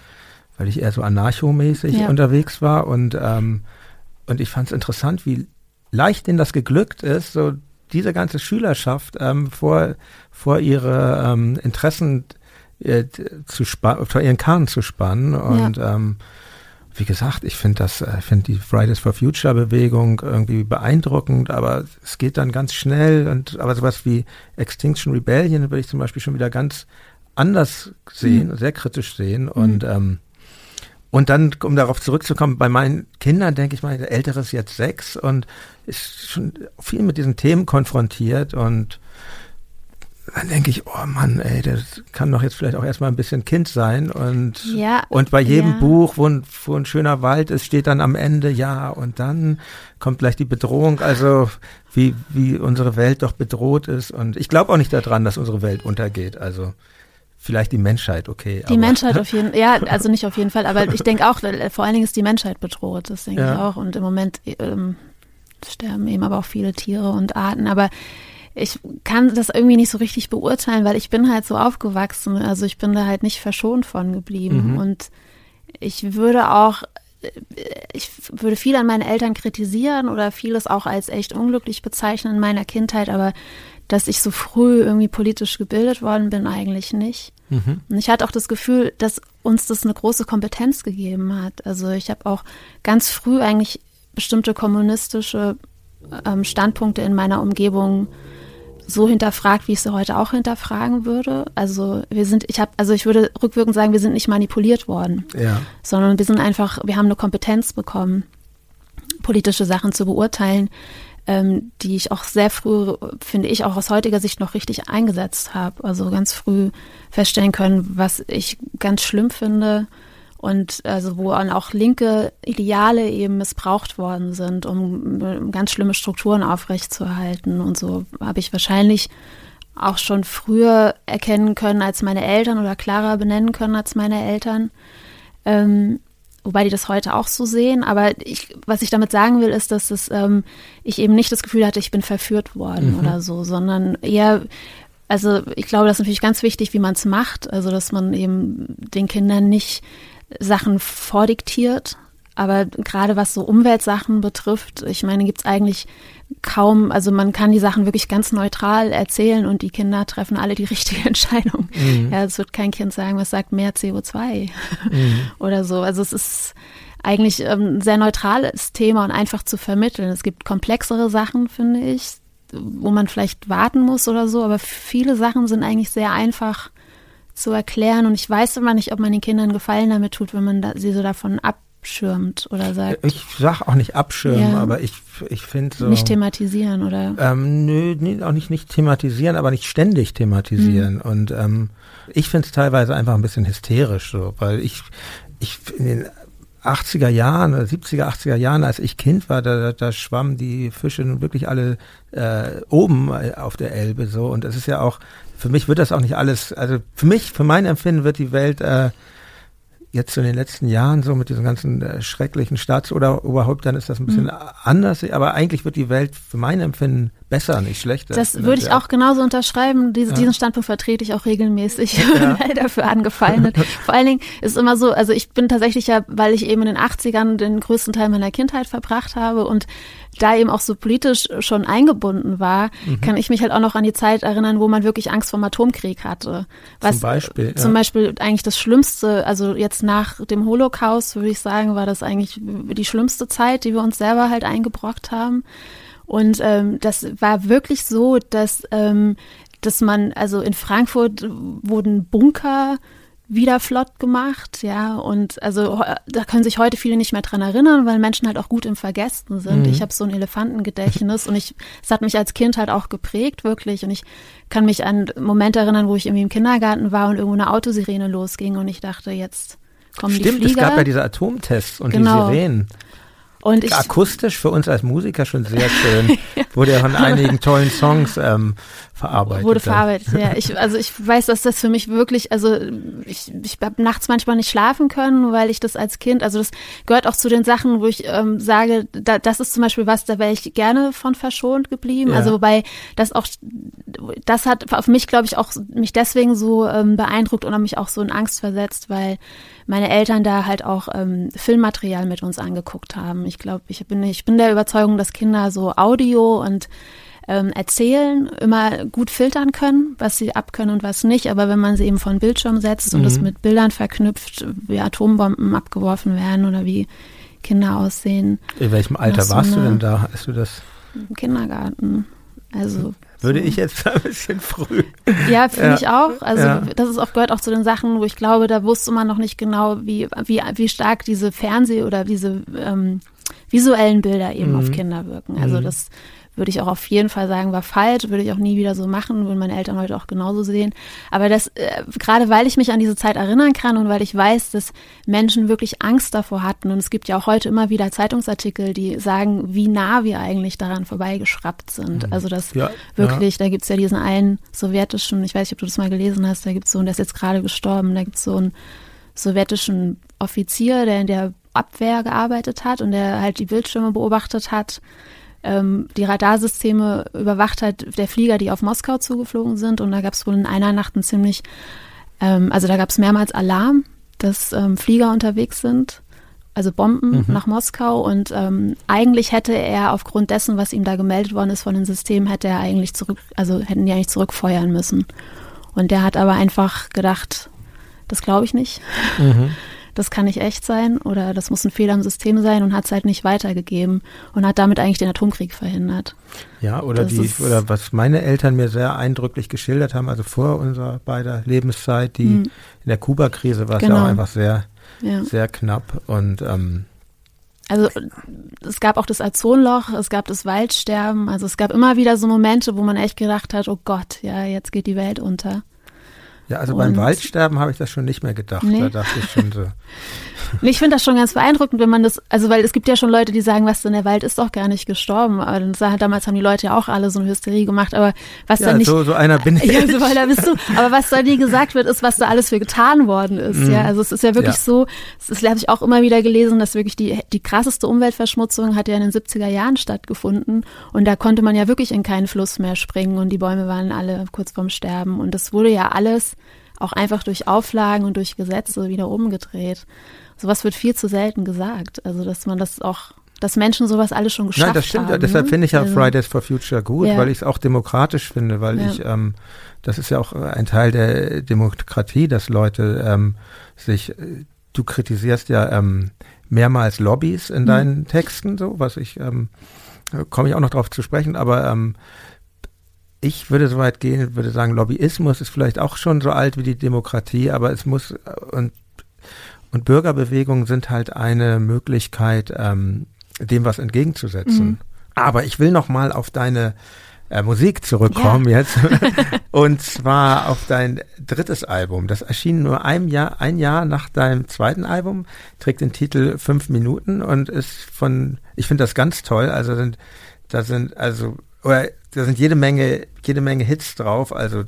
weil ich eher so anarchomäßig ja. unterwegs war und ähm, und ich fand es interessant, wie leicht denen das geglückt ist, so diese ganze Schülerschaft ähm, vor vor ihre ähm, Interessen äh, zu spannen, vor ihren Kahn zu spannen und ja. ähm, wie gesagt, ich finde das, ich finde die Fridays for Future Bewegung irgendwie beeindruckend, aber es geht dann ganz schnell und aber sowas wie Extinction Rebellion würde ich zum Beispiel schon wieder ganz anders sehen, mhm. sehr kritisch sehen und mhm. ähm, und dann, um darauf zurückzukommen, bei meinen Kindern denke ich mal, der Ältere ist jetzt sechs und ist schon viel mit diesen Themen konfrontiert und dann denke ich, oh Mann, ey, das kann doch jetzt vielleicht auch erstmal ein bisschen Kind sein. Und, ja, und bei jedem ja. Buch, wo ein, wo ein schöner Wald ist, steht dann am Ende, ja, und dann kommt gleich die Bedrohung, also wie, wie unsere Welt doch bedroht ist. Und ich glaube auch nicht daran, dass unsere Welt untergeht. Also vielleicht die Menschheit, okay. Die Menschheit auf jeden Fall, ja, also nicht auf jeden Fall, aber ich denke auch, vor allen Dingen ist die Menschheit bedroht, das denke ja. ich auch. Und im Moment ähm, sterben eben aber auch viele Tiere und Arten. Aber ich kann das irgendwie nicht so richtig beurteilen, weil ich bin halt so aufgewachsen. Also ich bin da halt nicht verschont von geblieben. Mhm. Und ich würde auch, ich würde viel an meine Eltern kritisieren oder vieles auch als echt unglücklich bezeichnen in meiner Kindheit, aber dass ich so früh irgendwie politisch gebildet worden bin, eigentlich nicht. Mhm. Und ich hatte auch das Gefühl, dass uns das eine große Kompetenz gegeben hat. Also ich habe auch ganz früh eigentlich bestimmte kommunistische ähm, Standpunkte in meiner Umgebung so hinterfragt, wie ich sie heute auch hinterfragen würde. Also wir sind, ich habe, also ich würde rückwirkend sagen, wir sind nicht manipuliert worden, ja. sondern wir sind einfach, wir haben eine Kompetenz bekommen, politische Sachen zu beurteilen, ähm, die ich auch sehr früh, finde ich, auch aus heutiger Sicht noch richtig eingesetzt habe. Also ganz früh feststellen können, was ich ganz schlimm finde und also wo auch linke Ideale eben missbraucht worden sind, um ganz schlimme Strukturen aufrechtzuerhalten. Und so habe ich wahrscheinlich auch schon früher erkennen können als meine Eltern oder klarer benennen können als meine Eltern. Ähm, wobei die das heute auch so sehen. Aber ich, was ich damit sagen will, ist, dass es, ähm, ich eben nicht das Gefühl hatte, ich bin verführt worden mhm. oder so, sondern eher also ich glaube, das ist natürlich ganz wichtig, wie man es macht. Also dass man eben den Kindern nicht Sachen vordiktiert. Aber gerade was so Umweltsachen betrifft, ich meine, gibt es eigentlich kaum, also man kann die Sachen wirklich ganz neutral erzählen und die Kinder treffen alle die richtige Entscheidung. Mhm. Ja, es wird kein Kind sagen, was sagt mehr CO2 mhm. oder so. Also es ist eigentlich ähm, ein sehr neutrales Thema und einfach zu vermitteln. Es gibt komplexere Sachen, finde ich, wo man vielleicht warten muss oder so, aber viele Sachen sind eigentlich sehr einfach zu erklären. Und ich weiß immer nicht, ob man den Kindern Gefallen damit tut, wenn man da, sie so davon abschirmt oder sagt. Ich sag auch nicht abschirmen, ja. aber ich, ich finde so. Nicht thematisieren, oder? Ähm, nö, nee, auch nicht, nicht thematisieren, aber nicht ständig thematisieren. Mhm. Und ähm, ich finde es teilweise einfach ein bisschen hysterisch, so, weil ich, ich in den 80er Jahren oder 70er, 80er Jahren, als ich Kind war, da, da schwammen die Fische nun wirklich alle äh, oben auf der Elbe so. Und es ist ja auch für mich wird das auch nicht alles, also für mich, für mein Empfinden wird die Welt äh, jetzt in den letzten Jahren so mit diesen ganzen äh, schrecklichen Staats- oder überhaupt dann ist das ein bisschen mhm. anders, aber eigentlich wird die Welt für mein Empfinden besser, nicht schlechter. Das würde ich auch genauso unterschreiben. Diese, ja. Diesen Standpunkt vertrete ich auch regelmäßig, ja. weil dafür angefallen wird. Vor allen Dingen ist immer so, also ich bin tatsächlich ja, weil ich eben in den 80ern den größten Teil meiner Kindheit verbracht habe und da eben auch so politisch schon eingebunden war, mhm. kann ich mich halt auch noch an die Zeit erinnern, wo man wirklich Angst vor dem Atomkrieg hatte. Was zum Beispiel, ja. zum Beispiel eigentlich das Schlimmste, also jetzt nach dem Holocaust würde ich sagen, war das eigentlich die schlimmste Zeit, die wir uns selber halt eingebrockt haben. Und ähm, das war wirklich so, dass, ähm, dass man, also in Frankfurt wurden Bunker wieder flott gemacht, ja, und also da können sich heute viele nicht mehr dran erinnern, weil Menschen halt auch gut im Vergessen sind. Mhm. Ich habe so ein Elefantengedächtnis und ich, es hat mich als Kind halt auch geprägt, wirklich. Und ich kann mich an Momente erinnern, wo ich irgendwie im Kindergarten war und irgendwo eine Autosirene losging und ich dachte, jetzt kommen Stimmt, die Flieger. Stimmt, es gab ja diese Atomtests und genau. die Sirenen. Und ich, Akustisch für uns als Musiker schon sehr schön. Wurde ja von einigen tollen Songs ähm, verarbeitet. Wurde verarbeitet, ja. Ich, also ich weiß, dass das für mich wirklich, also ich, ich habe nachts manchmal nicht schlafen können, weil ich das als Kind, also das gehört auch zu den Sachen, wo ich ähm, sage, da, das ist zum Beispiel was, da wäre ich gerne von verschont geblieben. Ja. Also wobei das auch, das hat auf mich, glaube ich, auch mich deswegen so ähm, beeindruckt und mich auch so in Angst versetzt, weil meine Eltern da halt auch ähm, Filmmaterial mit uns angeguckt haben. Ich glaube, ich bin, ich bin der Überzeugung, dass Kinder so Audio und ähm, erzählen, immer gut filtern können, was sie abkönnen und was nicht. Aber wenn man sie eben von Bildschirm setzt und mhm. das mit Bildern verknüpft, wie Atombomben abgeworfen werden oder wie Kinder aussehen. In welchem Alter so warst du denn da, als du das? Im Kindergarten. Also würde ich jetzt ein bisschen früh. Ja, finde ja. ich auch. Also ja. das ist auch gehört auch zu den Sachen, wo ich glaube, da wusste man noch nicht genau, wie wie wie stark diese Fernseh- oder diese ähm, visuellen Bilder eben mhm. auf Kinder wirken. Also mhm. das würde ich auch auf jeden Fall sagen, war falsch, würde ich auch nie wieder so machen, würden meine Eltern heute auch genauso sehen. Aber das, äh, gerade weil ich mich an diese Zeit erinnern kann und weil ich weiß, dass Menschen wirklich Angst davor hatten und es gibt ja auch heute immer wieder Zeitungsartikel, die sagen, wie nah wir eigentlich daran vorbeigeschraubt sind. Mhm. Also das ja, wirklich, ja. da gibt's ja diesen einen sowjetischen, ich weiß nicht, ob du das mal gelesen hast, da gibt's so, und der ist jetzt gerade gestorben, da gibt's so einen sowjetischen Offizier, der in der Abwehr gearbeitet hat und der halt die Bildschirme beobachtet hat ähm, die Radarsysteme überwacht hat der Flieger, die auf Moskau zugeflogen sind. Und da gab es wohl in einer Nacht ein ziemlich, ähm, also da gab es mehrmals Alarm, dass ähm, Flieger unterwegs sind, also Bomben mhm. nach Moskau. Und ähm, eigentlich hätte er aufgrund dessen, was ihm da gemeldet worden ist von den Systemen, hätte er eigentlich zurück, also hätten die eigentlich zurückfeuern müssen. Und der hat aber einfach gedacht, das glaube ich nicht. Mhm das kann nicht echt sein oder das muss ein Fehler im System sein und hat es halt nicht weitergegeben und hat damit eigentlich den Atomkrieg verhindert. Ja, oder das die, oder was meine Eltern mir sehr eindrücklich geschildert haben, also vor unserer beider Lebenszeit, die mhm. in der Kuba-Krise war es genau. ja auch einfach sehr, ja. sehr knapp und ähm, also es gab auch das Ozonloch, es gab das Waldsterben, also es gab immer wieder so Momente, wo man echt gedacht hat, oh Gott, ja, jetzt geht die Welt unter. Ja, also beim Waldsterben habe ich das schon nicht mehr gedacht. Nee. Da dachte ich schon so. ich finde das schon ganz beeindruckend, wenn man das, also weil es gibt ja schon Leute, die sagen, was denn, der Wald ist doch gar nicht gestorben. Aber damals haben die Leute ja auch alle so eine Hysterie gemacht. Aber was ja, dann nicht. So, so einer bin ich. Ja, so einer bist du. Aber was da nie gesagt wird, ist, was da alles für getan worden ist. Mhm. Ja, also es ist ja wirklich ja. so, das habe ich auch immer wieder gelesen, dass wirklich die, die krasseste Umweltverschmutzung hat ja in den 70er Jahren stattgefunden. Und da konnte man ja wirklich in keinen Fluss mehr springen und die Bäume waren alle kurz vorm Sterben. Und das wurde ja alles auch einfach durch Auflagen und durch Gesetze wieder umgedreht. Sowas wird viel zu selten gesagt. Also, dass man das auch dass Menschen sowas alles schon geschafft haben. Nein, das stimmt. Haben, Deshalb ne? finde ich ja also, Fridays for Future gut, ja. weil ich es auch demokratisch finde, weil ja. ich, ähm, das ist ja auch ein Teil der Demokratie, dass Leute ähm, sich, äh, du kritisierst ja ähm, mehrmals Lobbys in mhm. deinen Texten, so, was ich, ähm, komme ich auch noch drauf zu sprechen, aber ähm, ich würde so weit gehen, würde sagen, Lobbyismus ist vielleicht auch schon so alt wie die Demokratie, aber es muss und und Bürgerbewegungen sind halt eine Möglichkeit, ähm, dem was entgegenzusetzen. Mhm. Aber ich will noch mal auf deine äh, Musik zurückkommen ja. jetzt. und zwar auf dein drittes Album. Das erschien nur ein Jahr, ein Jahr nach deinem zweiten Album, trägt den Titel Fünf Minuten und ist von, ich finde das ganz toll. Also sind, da sind, also, oder da sind jede Menge, jede Menge Hits drauf. Also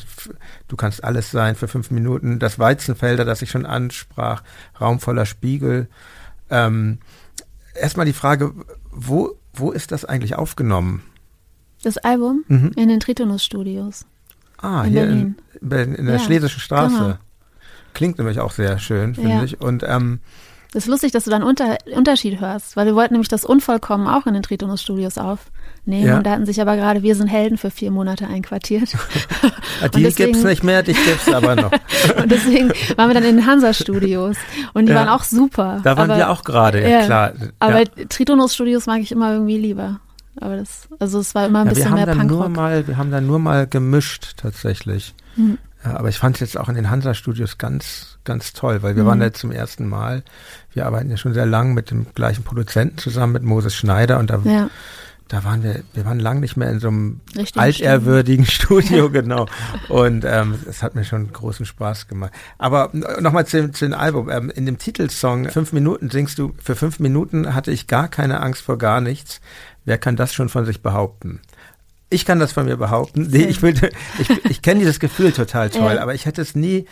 du kannst alles sein für fünf Minuten. Das Weizenfelder, das ich schon ansprach, Raum voller Spiegel. Ähm, Erstmal die Frage, wo, wo ist das eigentlich aufgenommen? Das Album? Mhm. In den Tritonus Studios. Ah, in hier Berlin. In, in der ja, Schlesischen Straße. Genau. Klingt nämlich auch sehr schön, finde ja. ich. Und ähm, das ist lustig, dass du da einen Unter Unterschied hörst, weil wir wollten nämlich das Unvollkommen auch in den Tritonus Studios aufnehmen ja. und da hatten sich aber gerade Wir sind Helden für vier Monate einquartiert. die deswegen, gibt's nicht mehr, die gibt's aber noch. und deswegen waren wir dann in den Hansa-Studios und die ja. waren auch super. Da waren aber, wir auch gerade, ja, klar. Aber Tritonus Studios mag ich immer irgendwie lieber. Aber das, also es war immer ein bisschen mehr Punkrock. Nur mal, wir haben da nur mal gemischt tatsächlich. Hm. Ja, aber ich fand es jetzt auch in den Hansa-Studios ganz, ganz toll, weil wir mhm. waren da zum ersten Mal. Wir arbeiten ja schon sehr lang mit dem gleichen Produzenten zusammen, mit Moses Schneider und da, ja. Da waren wir, wir waren lang nicht mehr in so einem Richtig altehrwürdigen Studio, genau. Und ähm, es hat mir schon großen Spaß gemacht. Aber nochmal zu, zu dem Album. Ähm, in dem Titelsong Fünf Minuten singst du, für fünf Minuten hatte ich gar keine Angst vor gar nichts. Wer kann das schon von sich behaupten? ich kann das von mir behaupten. Nee, ich will, ich, ich kenne dieses Gefühl total toll, ja. aber ich hätte es nie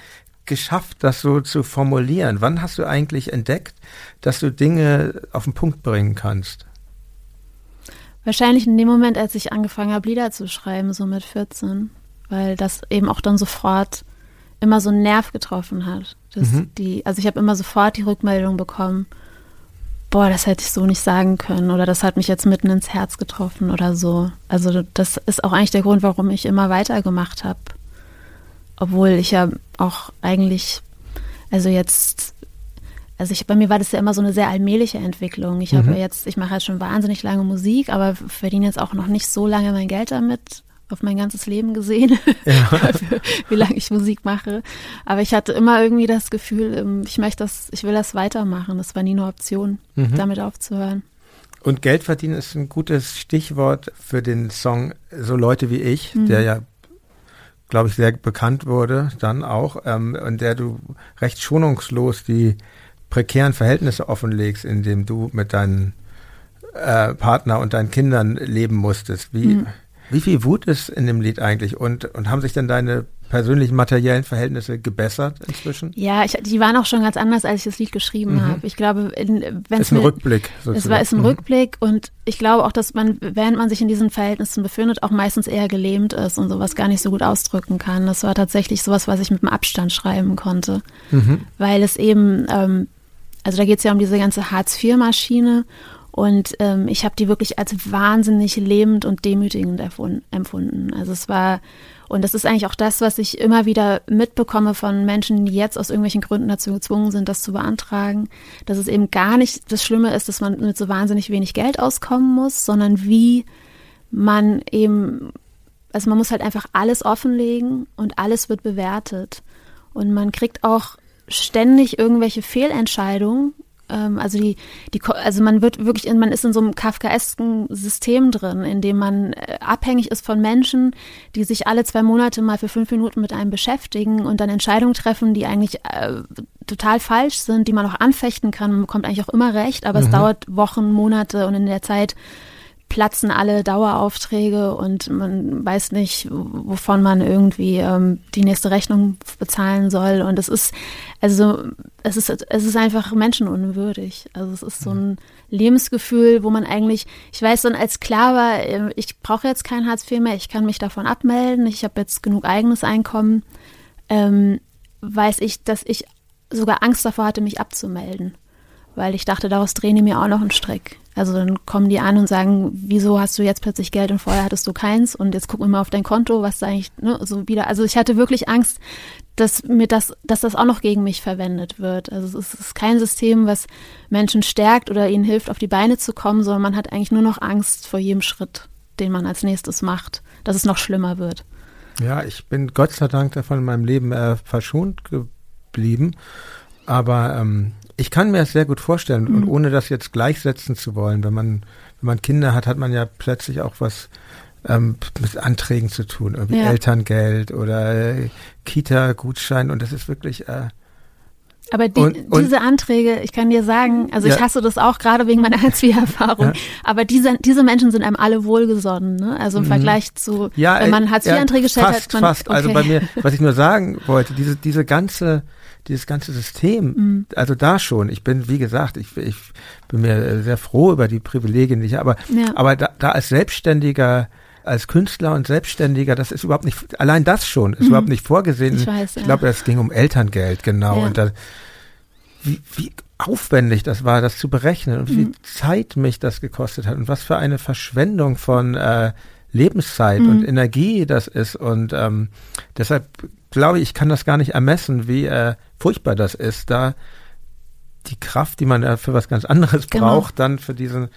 geschafft, das so zu formulieren. Wann hast du eigentlich entdeckt, dass du Dinge auf den Punkt bringen kannst? Wahrscheinlich in dem Moment, als ich angefangen habe, Lieder zu schreiben, so mit 14, weil das eben auch dann sofort immer so einen Nerv getroffen hat. Mhm. Die, also ich habe immer sofort die Rückmeldung bekommen, boah, das hätte ich so nicht sagen können oder das hat mich jetzt mitten ins Herz getroffen oder so. Also das ist auch eigentlich der Grund, warum ich immer weitergemacht habe. Obwohl ich ja auch eigentlich, also jetzt, also ich, bei mir war das ja immer so eine sehr allmähliche Entwicklung. Ich mhm. habe jetzt, ich mache jetzt schon wahnsinnig lange Musik, aber verdiene jetzt auch noch nicht so lange mein Geld damit auf mein ganzes Leben gesehen, ja. wie lange ich Musik mache. Aber ich hatte immer irgendwie das Gefühl, ähm, ich möchte das, ich will das weitermachen. Das war nie eine Option, mhm. damit aufzuhören. Und Geld verdienen ist ein gutes Stichwort für den Song So Leute wie ich, mhm. der ja, glaube ich, sehr bekannt wurde, dann auch, ähm, und der du recht schonungslos die prekären Verhältnisse offenlegst, in dem du mit deinen äh, Partner und deinen Kindern leben musstest. Wie, mhm. Wie viel Wut ist in dem Lied eigentlich und, und haben sich denn deine persönlichen materiellen Verhältnisse gebessert inzwischen? Ja, ich, die waren auch schon ganz anders, als ich das Lied geschrieben mhm. habe. Ich glaube, wenn es ist ein mir, Rückblick. Sozusagen. Es war ist ein mhm. Rückblick und ich glaube auch, dass man, während man sich in diesen Verhältnissen befindet, auch meistens eher gelähmt ist und sowas gar nicht so gut ausdrücken kann. Das war tatsächlich sowas, was ich mit dem Abstand schreiben konnte, mhm. weil es eben, ähm, also da geht es ja um diese ganze Hartz-IV-Maschine und ähm, ich habe die wirklich als wahnsinnig lebend und demütigend empfunden. Also es war, und das ist eigentlich auch das, was ich immer wieder mitbekomme von Menschen, die jetzt aus irgendwelchen Gründen dazu gezwungen sind, das zu beantragen, dass es eben gar nicht das Schlimme ist, dass man mit so wahnsinnig wenig Geld auskommen muss, sondern wie man eben, also man muss halt einfach alles offenlegen und alles wird bewertet. Und man kriegt auch ständig irgendwelche Fehlentscheidungen ähm, also die, die, also man wird wirklich, in, man ist in so einem kafkaesken System drin, in dem man äh, abhängig ist von Menschen, die sich alle zwei Monate mal für fünf Minuten mit einem beschäftigen und dann Entscheidungen treffen, die eigentlich äh, total falsch sind, die man auch anfechten kann. Man bekommt eigentlich auch immer recht, aber mhm. es dauert Wochen, Monate und in der Zeit platzen alle Daueraufträge und man weiß nicht, wovon man irgendwie ähm, die nächste Rechnung bezahlen soll. Und es ist, also es ist, es ist einfach menschenunwürdig. Also es ist so ein Lebensgefühl, wo man eigentlich, ich weiß dann als klar war, äh, ich brauche jetzt kein Hartz IV mehr, ich kann mich davon abmelden, ich habe jetzt genug eigenes Einkommen, ähm, weiß ich, dass ich sogar Angst davor hatte, mich abzumelden weil ich dachte, daraus drehen die mir auch noch einen Strick. Also dann kommen die an und sagen, wieso hast du jetzt plötzlich Geld und vorher hattest du keins und jetzt gucken wir mal auf dein Konto, was da eigentlich ne, so wieder. Also ich hatte wirklich Angst, dass mir das, dass das auch noch gegen mich verwendet wird. Also es ist kein System, was Menschen stärkt oder ihnen hilft, auf die Beine zu kommen, sondern man hat eigentlich nur noch Angst vor jedem Schritt, den man als nächstes macht, dass es noch schlimmer wird. Ja, ich bin Gott sei Dank davon in meinem Leben äh, verschont geblieben. Aber ähm, ich kann mir das sehr gut vorstellen mhm. und ohne das jetzt gleichsetzen zu wollen, wenn man, wenn man Kinder hat, hat man ja plötzlich auch was ähm, mit Anträgen zu tun, irgendwie ja. Elterngeld oder äh, Kita-Gutschein und das ist wirklich äh, aber die, und, und, diese Anträge, ich kann dir sagen, also ja. ich hasse das auch gerade wegen meiner Hartz-IV-Erfahrung, ja. aber diese, diese Menschen sind einem alle wohlgesonnen, ne? Also im mhm. Vergleich zu, ja, wenn man Hartz-IV-Anträge stellt, fast, hat man, fast. Also okay. Also bei mir, was ich nur sagen wollte, diese, diese ganze dieses ganze System, mhm. also da schon, ich bin, wie gesagt, ich, ich bin mir sehr froh über die Privilegien, die ich aber, ja. aber da, da als Selbstständiger, als Künstler und Selbstständiger, das ist überhaupt nicht, allein das schon, ist mhm. überhaupt nicht vorgesehen. Ich, weiß, ich glaube, es ging um Elterngeld, genau. Ja. Und da, wie, wie aufwendig das war, das zu berechnen und wie mhm. viel Zeit mich das gekostet hat und was für eine Verschwendung von äh, Lebenszeit mhm. und Energie das ist. Und ähm, deshalb glaube ich, ich kann das gar nicht ermessen, wie äh, furchtbar das ist, da die Kraft, die man äh, für was ganz anderes genau. braucht, dann für diesen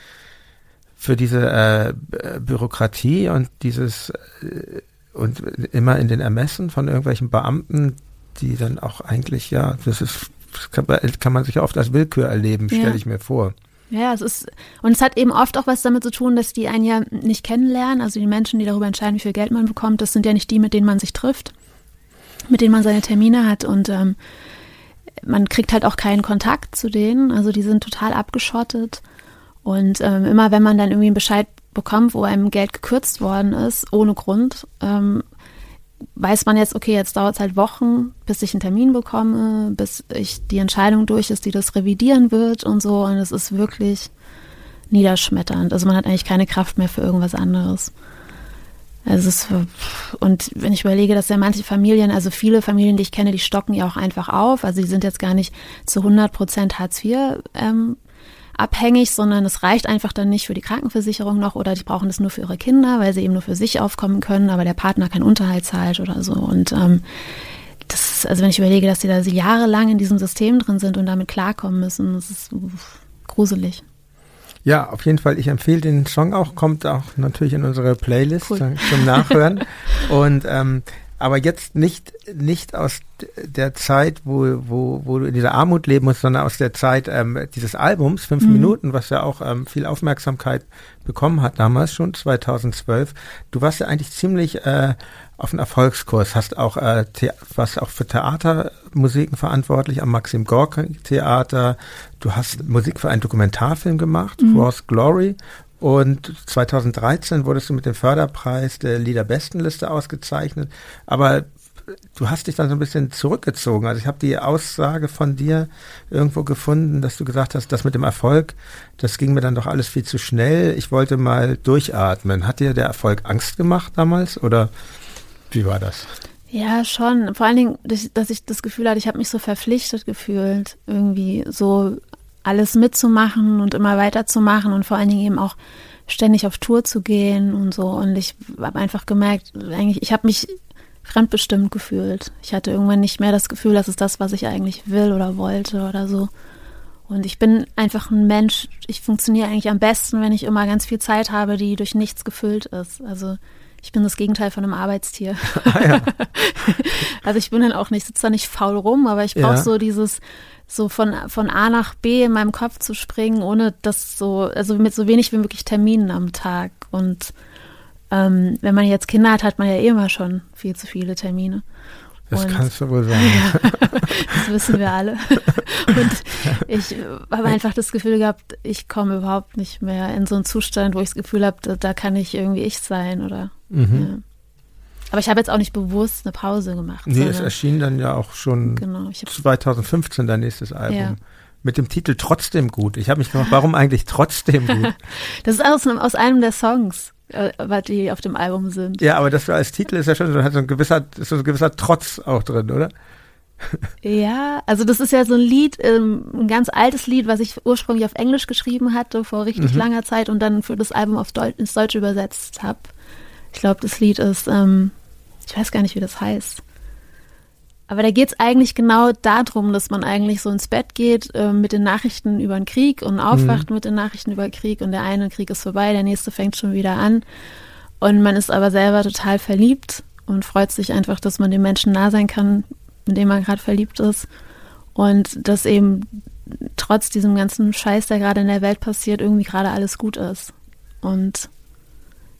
für diese äh, Bürokratie und dieses äh, und immer in den Ermessen von irgendwelchen Beamten, die dann auch eigentlich ja, das ist das kann, kann man sich oft als Willkür erleben, stelle ja. ich mir vor. Ja, es ist, und es hat eben oft auch was damit zu tun, dass die einen ja nicht kennenlernen. Also die Menschen, die darüber entscheiden, wie viel Geld man bekommt, das sind ja nicht die, mit denen man sich trifft mit denen man seine Termine hat und ähm, man kriegt halt auch keinen Kontakt zu denen. Also die sind total abgeschottet. Und ähm, immer wenn man dann irgendwie einen Bescheid bekommt, wo einem Geld gekürzt worden ist, ohne Grund, ähm, weiß man jetzt, okay, jetzt dauert es halt Wochen, bis ich einen Termin bekomme, bis ich die Entscheidung durch ist, die das revidieren wird und so. Und es ist wirklich niederschmetternd. Also man hat eigentlich keine Kraft mehr für irgendwas anderes. Also es ist, und wenn ich überlege, dass ja manche Familien, also viele Familien, die ich kenne, die stocken ja auch einfach auf. Also die sind jetzt gar nicht zu 100 Prozent Hartz IV ähm, abhängig, sondern es reicht einfach dann nicht für die Krankenversicherung noch oder die brauchen das nur für ihre Kinder, weil sie eben nur für sich aufkommen können, aber der Partner keinen Unterhalt zahlt oder so. Und ähm, das, also wenn ich überlege, dass sie da jahrelang in diesem System drin sind und damit klarkommen müssen, das ist gruselig. Ja, auf jeden Fall. Ich empfehle den Song auch, kommt auch natürlich in unsere Playlist cool. zum Nachhören. Und ähm, aber jetzt nicht, nicht aus der Zeit, wo, wo, wo du in dieser Armut leben musst, sondern aus der Zeit ähm, dieses Albums, fünf mhm. Minuten, was ja auch ähm, viel Aufmerksamkeit bekommen hat damals schon, 2012. Du warst ja eigentlich ziemlich äh, auf einen Erfolgskurs, hast auch, äh, warst auch für Theatermusiken verantwortlich am Maxim Gorki Theater. Du hast Musik für einen Dokumentarfilm gemacht, mhm. Force Glory und 2013 wurdest du mit dem Förderpreis der Liederbestenliste ausgezeichnet. Aber du hast dich dann so ein bisschen zurückgezogen. Also ich habe die Aussage von dir irgendwo gefunden, dass du gesagt hast, das mit dem Erfolg, das ging mir dann doch alles viel zu schnell. Ich wollte mal durchatmen. Hat dir der Erfolg Angst gemacht damals oder wie war das? Ja, schon. Vor allen Dingen, dass ich das Gefühl hatte, ich habe mich so verpflichtet gefühlt, irgendwie so alles mitzumachen und immer weiterzumachen und vor allen Dingen eben auch ständig auf Tour zu gehen und so. Und ich habe einfach gemerkt, eigentlich, ich habe mich fremdbestimmt gefühlt. Ich hatte irgendwann nicht mehr das Gefühl, das ist das, was ich eigentlich will oder wollte oder so. Und ich bin einfach ein Mensch, ich funktioniere eigentlich am besten, wenn ich immer ganz viel Zeit habe, die durch nichts gefüllt ist. Also ich bin das Gegenteil von einem Arbeitstier. Ah, ja. also ich bin dann auch nicht, sitze da nicht faul rum, aber ich brauche ja. so dieses, so von, von A nach B in meinem Kopf zu springen, ohne das so, also mit so wenig wie möglich Terminen am Tag. Und ähm, wenn man jetzt Kinder hat, hat man ja eh immer schon viel zu viele Termine. Das und, kannst du wohl sagen. Ja, das wissen wir alle. Und ich habe einfach das Gefühl gehabt, ich komme überhaupt nicht mehr in so einen Zustand, wo ich das Gefühl habe, da, kann ich irgendwie ich sein oder. Mhm. Ja. Aber ich habe jetzt auch nicht bewusst eine Pause gemacht. Nee, es erschien dann ja auch schon genau, 2015 dein nächstes Album. Ja. Mit dem Titel Trotzdem gut. Ich habe mich gefragt, warum eigentlich trotzdem gut? das ist aus, aus einem der Songs, äh, die auf dem Album sind. Ja, aber das als Titel ist ja schon, so, hat so ein gewisser, ist so ein gewisser Trotz auch drin, oder? Ja, also das ist ja so ein Lied, ähm, ein ganz altes Lied, was ich ursprünglich auf Englisch geschrieben hatte vor richtig mhm. langer Zeit und dann für das Album auf Deu ins Deutsche übersetzt habe. Ich glaube, das Lied ist ähm, ich weiß gar nicht, wie das heißt. Aber da geht es eigentlich genau darum, dass man eigentlich so ins Bett geht äh, mit den Nachrichten über den Krieg und aufwacht mhm. mit den Nachrichten über den Krieg und der eine Krieg ist vorbei, der nächste fängt schon wieder an. Und man ist aber selber total verliebt und freut sich einfach, dass man dem Menschen nah sein kann, in dem man gerade verliebt ist. Und dass eben trotz diesem ganzen Scheiß, der gerade in der Welt passiert, irgendwie gerade alles gut ist. Und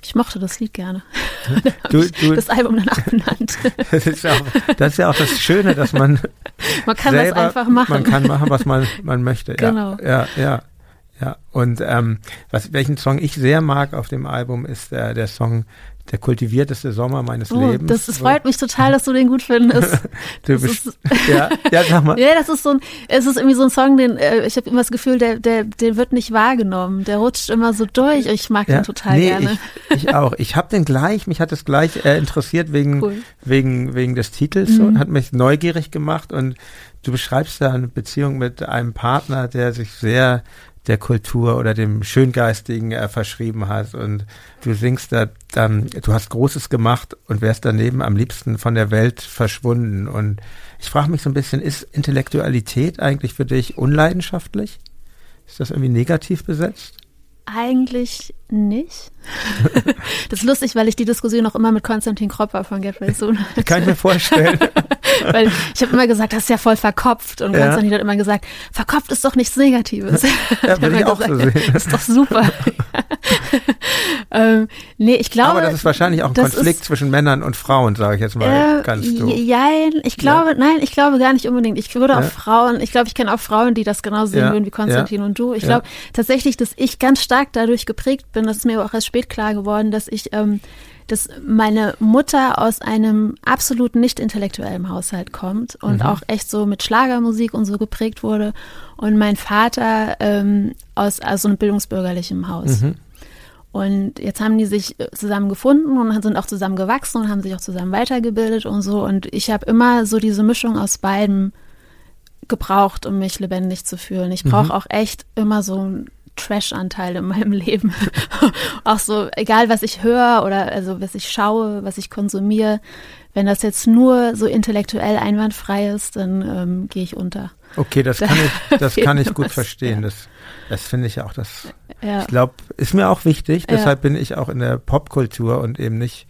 ich mochte das Lied gerne. Du, du, das Album danach benannt. Das ist, ja auch, das ist ja auch das Schöne, dass man. Man kann selber, das einfach machen. Man kann machen, was man, man möchte. Genau. Ja, ja, ja. ja. Und ähm, was, welchen Song ich sehr mag auf dem Album ist der, der Song der kultivierteste Sommer meines oh, Lebens. Das, das freut mich total, dass du den gut findest. du bist, ist, ja, ja, sag mal. Ja, das ist so ein, es ist irgendwie so ein Song, den äh, ich habe immer das Gefühl, der, der, der wird nicht wahrgenommen. Der rutscht immer so durch. Ich mag ja, den total nee, gerne. Ich, ich auch. Ich habe den gleich, mich hat es gleich äh, interessiert wegen, cool. wegen, wegen des Titels mhm. und hat mich neugierig gemacht und du beschreibst da eine Beziehung mit einem Partner, der sich sehr der Kultur oder dem Schöngeistigen äh, verschrieben hat und du singst da dann, du hast Großes gemacht und wärst daneben am liebsten von der Welt verschwunden und ich frage mich so ein bisschen, ist Intellektualität eigentlich für dich unleidenschaftlich? Ist das irgendwie negativ besetzt? Eigentlich nicht. das ist lustig, weil ich die Diskussion auch immer mit Konstantin Kropper von Get Well Soon Kann ich mir vorstellen. Weil ich habe immer gesagt, das ist ja voll verkopft. Und Ja. Konstantin hat immer gesagt, verkopft ist doch nichts Negatives. Ja, würde ich auch so gesagt, sehen. Das ist doch super. ähm, nee, ich glaube. Aber das ist wahrscheinlich auch ein Konflikt ist- zwischen Männern und Frauen, sage ich jetzt mal Äh, ganz doof. jein, ich glaube, nein, ich glaube gar nicht unbedingt. Ich würde Ja. auch Frauen, ich glaube, ich kenne auch Frauen, die das genauso sehen Ja, würden wie Konstantin und du. Ich ja. glaube tatsächlich, dass ich ganz stark dadurch geprägt bin, das ist mir auch erst spät klar geworden, dass ich, ähm, dass meine Mutter aus einem absolut nicht intellektuellen Haushalt kommt und Mhm. auch echt so mit Schlagermusik und so geprägt wurde und mein Vater ähm, aus also einem bildungsbürgerlichen Haus. Mhm. Und jetzt haben die sich äh, zusammen gefunden und sind auch zusammen gewachsen und haben sich auch zusammen weitergebildet und so. Und ich habe immer so diese Mischung aus beidem gebraucht, um mich lebendig zu fühlen. Ich brauche auch echt immer so einen Trash-Anteil in meinem Leben. auch so, egal was ich höre oder also was ich schaue, was ich konsumiere, wenn das jetzt nur so intellektuell einwandfrei ist, dann ähm, gehe ich unter. Okay, das Da kann ich, das kann ich gut was, verstehen. ja. Das, das finde ich auch, das, Ja. ich glaube, ist mir auch wichtig. Ja. Deshalb bin ich auch in der Popkultur und eben nicht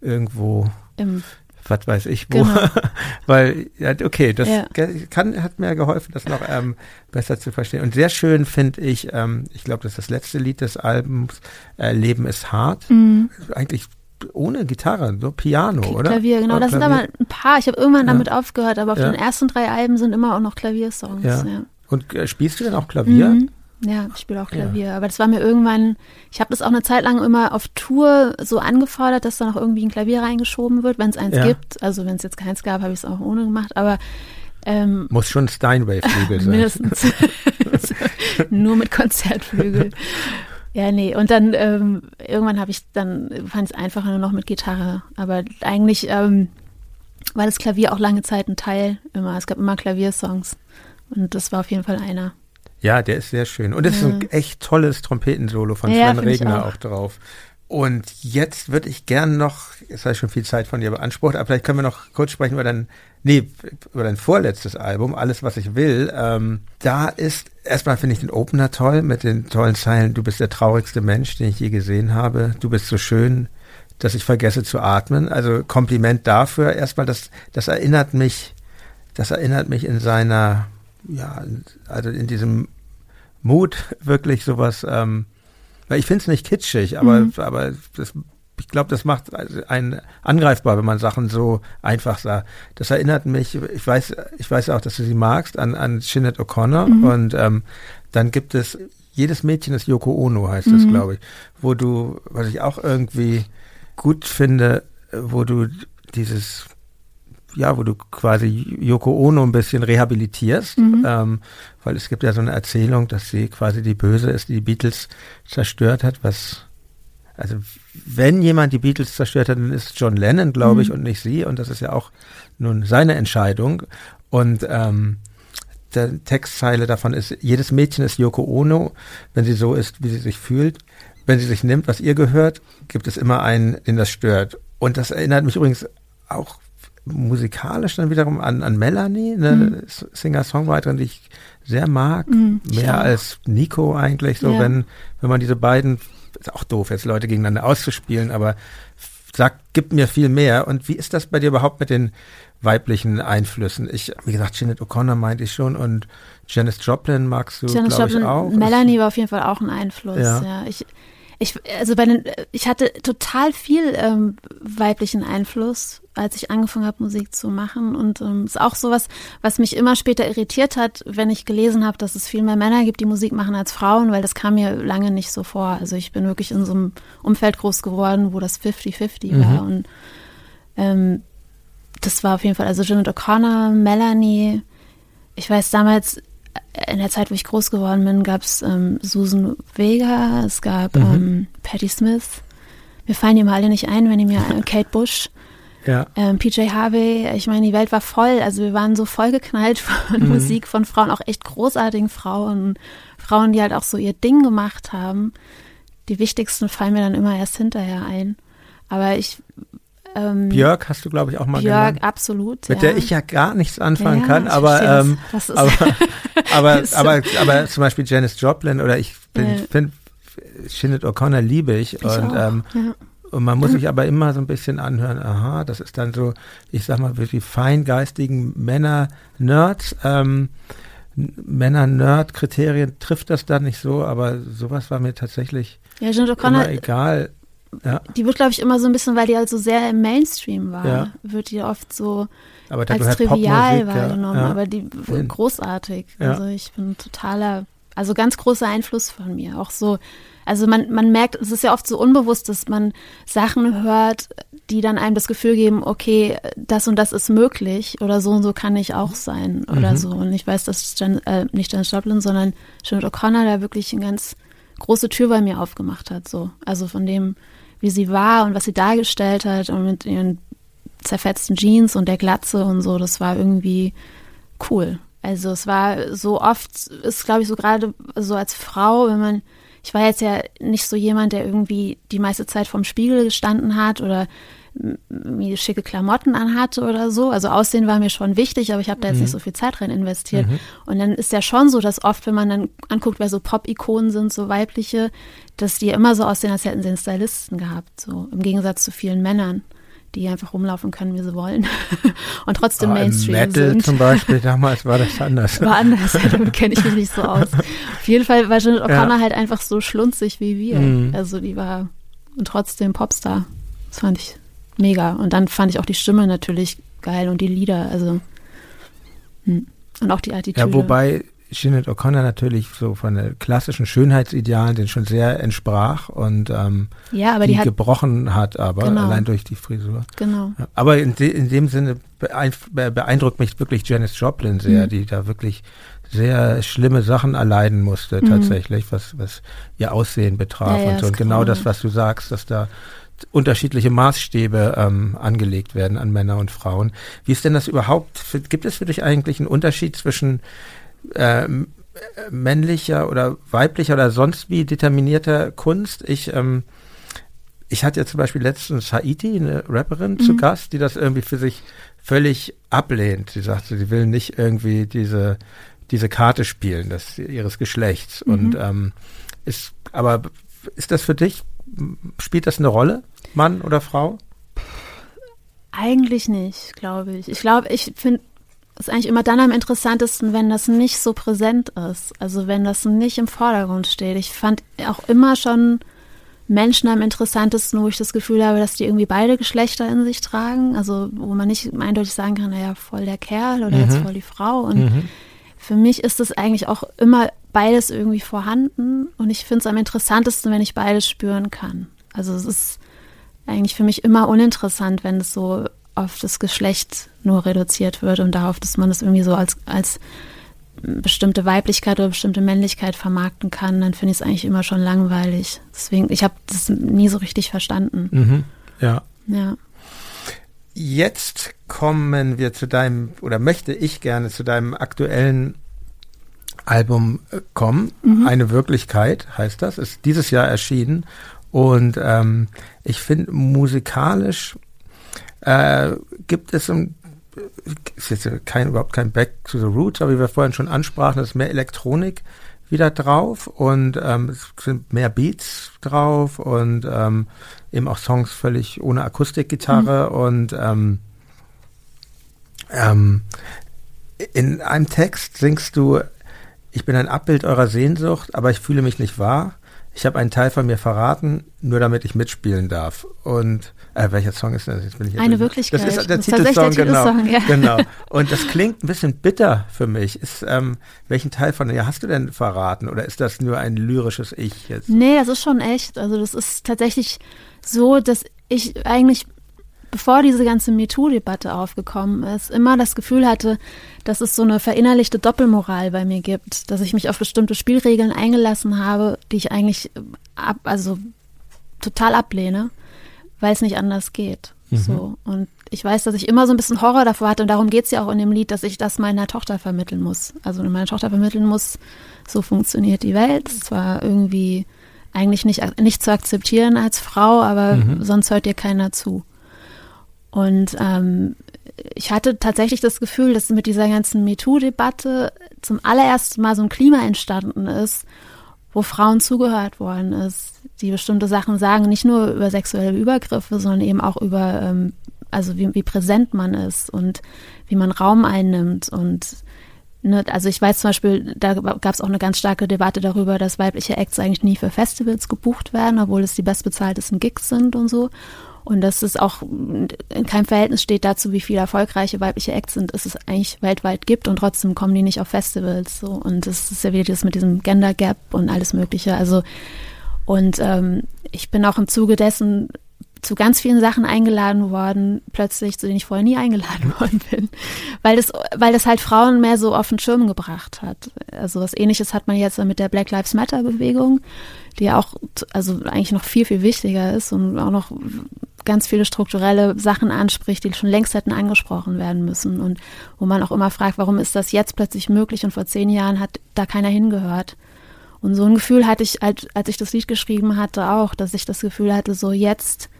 irgendwo, Im, was weiß ich wo. Genau. Weil, okay, das Ja. kann, hat mir geholfen, das noch ähm, besser zu verstehen. Und sehr schön finde ich, ähm, ich glaube, das ist das letzte Lied des Albums, äh, Leben ist hart. Mhm. Eigentlich ohne Gitarre, so Piano, oder? Klavier, genau. Oder Das sind Klavier. aber ein paar. Ich habe irgendwann Ja. damit aufgehört, aber auf Ja. den ersten drei Alben sind immer auch noch Klaviersongs. Ja. Ja. Und äh, spielst du denn auch Klavier? Mhm. Ja, ich spiele auch Klavier. Aber das war mir irgendwann, ich habe das auch eine Zeit lang immer auf Tour so angefordert, dass da noch irgendwie ein Klavier reingeschoben wird, wenn es eins Ja. gibt. Also wenn es jetzt keins gab, habe ich es auch ohne gemacht. Aber ähm, Muss schon Steinway-Flügel sein. mindestens nur mit Konzertflügel. Ja, nee. Und dann ähm, irgendwann habe ich dann fand es einfacher nur noch mit Gitarre. Aber eigentlich ähm, war das Klavier auch lange Zeit ein Teil immer. Es gab immer Klaviersongs. Und das war auf jeden Fall einer. Ja, der ist sehr schön. Und es ist ein echt tolles Trompetensolo von Ja, Sven Regner auch. auch. drauf. Und jetzt würde ich gern noch, es hat schon viel Zeit von dir beansprucht, aber vielleicht können wir noch kurz sprechen über dein, nee, über dein vorletztes Album, Alles, was ich will. Ähm, da ist, erstmal finde ich den Opener toll, mit den tollen Zeilen, du bist der traurigste Mensch, den ich je gesehen habe, du bist so schön, dass ich vergesse zu atmen. Also Kompliment dafür. Erstmal, das, das erinnert mich, das erinnert mich in seiner, ja, also in diesem Mut wirklich sowas, ähm, weil ich finde es nicht kitschig, aber, Mhm. aber das, ich glaube, das macht einen angreifbar, wenn man Sachen so einfach sagt. Das erinnert mich, ich weiß, ich weiß auch, dass du sie magst, an, an Sinead O'Connor Mhm. und ähm, dann gibt es, jedes Mädchen ist Yoko Ono, heißt es, Mhm. glaube ich, wo du, was ich auch irgendwie gut finde, wo du dieses ja, wo du quasi Yoko Ono ein bisschen rehabilitierst, Mhm. ähm, weil es gibt ja so eine Erzählung, dass sie quasi die Böse ist, die die Beatles zerstört hat, was also wenn jemand die Beatles zerstört hat, dann ist es John Lennon, glaube ich, Mhm. und nicht sie. Und das ist ja auch nun seine Entscheidung. Und ähm, der Textzeile davon ist, jedes Mädchen ist Yoko Ono, wenn sie so ist, wie sie sich fühlt. Wenn sie sich nimmt, was ihr gehört, gibt es immer einen, den das stört. Und das erinnert mich übrigens auch musikalisch dann wiederum an, an Melanie, eine Mhm. Singer-Songwriterin, die ich sehr mag. Mhm, mehr auch. als Nico eigentlich, so Ja. wenn, wenn man diese beiden, ist auch doof, jetzt Leute gegeneinander auszuspielen, aber sagt, gibt mir viel mehr. Und wie ist das bei dir überhaupt mit den weiblichen Einflüssen? Ich, wie gesagt, Jeanette O'Connor meinte ich schon und Janis Joplin magst du, glaube ich, auch. Melanie war auf jeden Fall auch ein Einfluss. Ja. Ja. ich, ich, also bei den, ich hatte total viel ähm, weiblichen Einfluss, als ich angefangen habe, Musik zu machen. Und ähm, ist auch sowas, was mich immer später irritiert hat, wenn ich gelesen habe, dass es viel mehr Männer gibt, die Musik machen als Frauen, weil das kam mir lange nicht so vor. Also ich bin wirklich in so einem Umfeld groß geworden, wo das 50-50 Mhm. war. Und ähm, das war auf jeden Fall, also Janet O'Connor, Melanie, ich weiß damals, in der Zeit, wo ich groß geworden bin, gab es ähm, Susan Vega, es gab Mhm. ähm, Patti Smith. Mir fallen die mal alle nicht ein, wenn die mir äh, Kate Bush, Ja, ähm, PJ Harvey. Ich meine, die Welt war voll. Also wir waren so vollgeknallt von Mhm. Musik von Frauen, auch echt großartigen Frauen. Frauen, die halt auch so ihr Ding gemacht haben. Die wichtigsten fallen mir dann immer erst hinterher ein. Aber ich ähm, Björk hast du, glaube ich, auch mal Björk, genannt. absolut. Mit ja. der ich ja gar nichts anfangen Ja, kann, aber, ähm, das. Das aber, aber, aber, aber zum Beispiel Janis Joplin oder ich bin, Ja. finde, Sinead O'Connor liebe ich, Ich und, ähm, ja. Und man muss sich aber immer so ein bisschen anhören, aha, das ist dann so, ich sag mal, die feingeistigen Männer-Nerds, ähm, Männer-Nerd-Kriterien trifft das dann nicht so, aber sowas war mir tatsächlich ja, immer egal. Ja. Die wird, glaube ich, immer so ein bisschen, weil die halt so sehr im Mainstream war, Ja. wird die oft so als halt trivial wahrgenommen, ja. aber die großartig. Also ich bin totaler, also ganz großer Einfluss von mir. Auch so, also man, man merkt, es ist ja oft so unbewusst, dass man Sachen hört, die dann einem das Gefühl geben, okay, das und das ist möglich oder so und so kann ich auch sein oder Mhm. so. Und ich weiß, dass Jan, äh, nicht Janis Joplin, sondern Sinead O'Connor da wirklich eine ganz große Tür bei mir aufgemacht hat. So. Also von dem, wie sie war und was sie dargestellt hat und mit ihren zerfetzten Jeans und der Glatze und so, das war irgendwie cool. Also es war so oft, ist glaube ich so gerade so als Frau, wenn man, ich war jetzt ja nicht so jemand, der irgendwie die meiste Zeit vorm Spiegel gestanden hat oder mir schicke Klamotten anhatte oder so. Also Aussehen war mir schon wichtig, aber ich habe da jetzt nicht so viel Zeit rein investiert. Und dann ist ja schon so, dass oft, wenn man dann anguckt, wer so Pop-Ikonen sind, so weibliche, dass die immer so aussehen, als hätten sie einen Stylisten gehabt. So im Gegensatz zu vielen Männern, die einfach rumlaufen können, wie sie wollen. Und trotzdem Aber im Mainstream Metal sind. zum Beispiel, damals war das anders. War anders, ja, damit kenne ich mich nicht so aus. Auf jeden Fall war Janet O'Connor halt einfach so schlunzig wie wir. Mhm. Also die war und trotzdem Popstar. Das fand ich mega. Und dann fand ich auch die Stimme natürlich geil und die Lieder, also hm. und auch die Attitüde. Ja, wobei Sinead O'Connor natürlich so von den klassischen Schönheitsidealen den schon sehr entsprach und ähm, ja, aber die, die hat gebrochen hat, aber Genau. allein durch die Frisur. genau. Ja, aber in, de, in dem Sinne beeindruckt mich wirklich Janis Joplin sehr, Mhm. die da wirklich sehr schlimme Sachen erleiden musste Mhm. tatsächlich, was, was ihr Aussehen betraf Ja, ja, und so. ist Und genau das, was du sagst, dass da unterschiedliche Maßstäbe ähm, angelegt werden an Männer und Frauen. Wie ist denn das überhaupt? Gibt es für dich eigentlich einen Unterschied zwischen äh, männlicher oder weiblicher oder sonst wie determinierter Kunst? Ich ähm, ich hatte ja zum Beispiel letztens Haiti, eine Rapperin, zu Mhm. Gast, die das irgendwie für sich völlig ablehnt. Sie sagte, sie will nicht irgendwie diese, diese Karte spielen, das ihres Geschlechts. Mhm. Und ähm, ist, aber ist das für dich, spielt das eine Rolle, Mann oder Frau? Eigentlich nicht, glaube ich. Ich glaube, ich finde es eigentlich immer dann am interessantesten, wenn das nicht so präsent ist. Also wenn das nicht im Vordergrund steht. Ich fand auch immer schon Menschen am interessantesten, wo ich das Gefühl habe, dass die irgendwie beide Geschlechter in sich tragen. Also wo man nicht eindeutig sagen kann, naja, voll der Kerl oder jetzt Mhm. voll die Frau. Und für mich ist es eigentlich auch immer beides irgendwie vorhanden. Und ich finde es am interessantesten, wenn ich beides spüren kann. Also es ist eigentlich für mich immer uninteressant, wenn es so auf das Geschlecht nur reduziert wird und darauf, dass man es irgendwie so als, als bestimmte Weiblichkeit oder bestimmte Männlichkeit vermarkten kann, dann finde ich es eigentlich immer schon langweilig. Deswegen, ich habe das nie so richtig verstanden. Mhm. Ja. Ja. Jetzt kommen wir zu deinem, oder möchte ich gerne zu deinem aktuellen Album äh, kommen. Eine Wirklichkeit heißt das, ist dieses Jahr erschienen. Und ähm, ich finde, musikalisch äh, gibt es ein, ist jetzt kein, überhaupt kein Back to the Roots, aber wie wir vorhin schon ansprachen, es ist mehr Elektronik wieder drauf und ähm, es sind mehr Beats drauf und ähm, eben auch Songs völlig ohne Akustikgitarre und ähm, ähm, in einem Text singst du, ich bin ein Abbild eurer Sehnsucht, aber ich fühle mich nicht wahr. Ich habe einen Teil von mir verraten, nur damit ich mitspielen darf. Und äh, welcher Song ist das? Jetzt bin ich Eine Wirklichkeit. Das ist der Das ist tatsächlich Titelsong, der genau. Titelsong, ja. genau. Und das klingt ein bisschen bitter für mich. Ist, ähm, welchen Teil von dir hast du denn verraten? Oder ist das nur ein lyrisches Ich jetzt? Nee, das ist schon echt. Also das ist tatsächlich so, dass ich eigentlich, bevor diese ganze MeToo-Debatte aufgekommen ist, immer das Gefühl hatte, dass es so eine verinnerlichte Doppelmoral bei mir gibt, dass ich mich auf bestimmte Spielregeln eingelassen habe, die ich eigentlich ab, also total ablehne, weil es nicht anders geht. So. Und ich weiß, dass ich immer so ein bisschen Horror davor hatte und darum geht es ja auch in dem Lied, dass ich das meiner Tochter vermitteln muss. Also meiner Tochter vermitteln muss, so funktioniert die Welt. Es war irgendwie eigentlich nicht, nicht zu akzeptieren als Frau, aber sonst hört dir keiner zu. Und ähm, ich hatte tatsächlich das Gefühl, dass mit dieser ganzen MeToo-Debatte zum allerersten Mal so ein Klima entstanden ist, wo Frauen zugehört worden ist, die bestimmte Sachen sagen, nicht nur über sexuelle Übergriffe, sondern eben auch über, ähm, also wie, wie präsent man ist und wie man Raum einnimmt und ne, also ich weiß zum Beispiel, da gab es auch eine ganz starke Debatte darüber, dass weibliche Acts eigentlich nie für Festivals gebucht werden, obwohl es die bestbezahltesten Gigs sind und so. Und dass es auch in keinem Verhältnis steht dazu, wie viele erfolgreiche weibliche Acts sind, es eigentlich weltweit gibt und trotzdem kommen die nicht auf Festivals. So. Und das ist ja wieder das mit diesem Gender Gap und alles Mögliche. Also und ähm, ich bin auch im Zuge dessen zu ganz vielen Sachen eingeladen worden, plötzlich, zu denen ich vorher nie eingeladen worden bin, weil das, weil das halt Frauen mehr so auf den Schirm gebracht hat. Also was ähnliches hat man jetzt mit der Black Lives Matter Bewegung, die ja auch, also eigentlich noch viel, viel wichtiger ist und auch noch ganz viele strukturelle Sachen anspricht, die schon längst hätten angesprochen werden müssen und wo man auch immer fragt, warum ist das jetzt plötzlich möglich und vor zehn Jahren hat da keiner hingehört. Und so ein Gefühl hatte ich, als ich das Lied geschrieben hatte, auch, dass ich das Gefühl hatte, so jetzt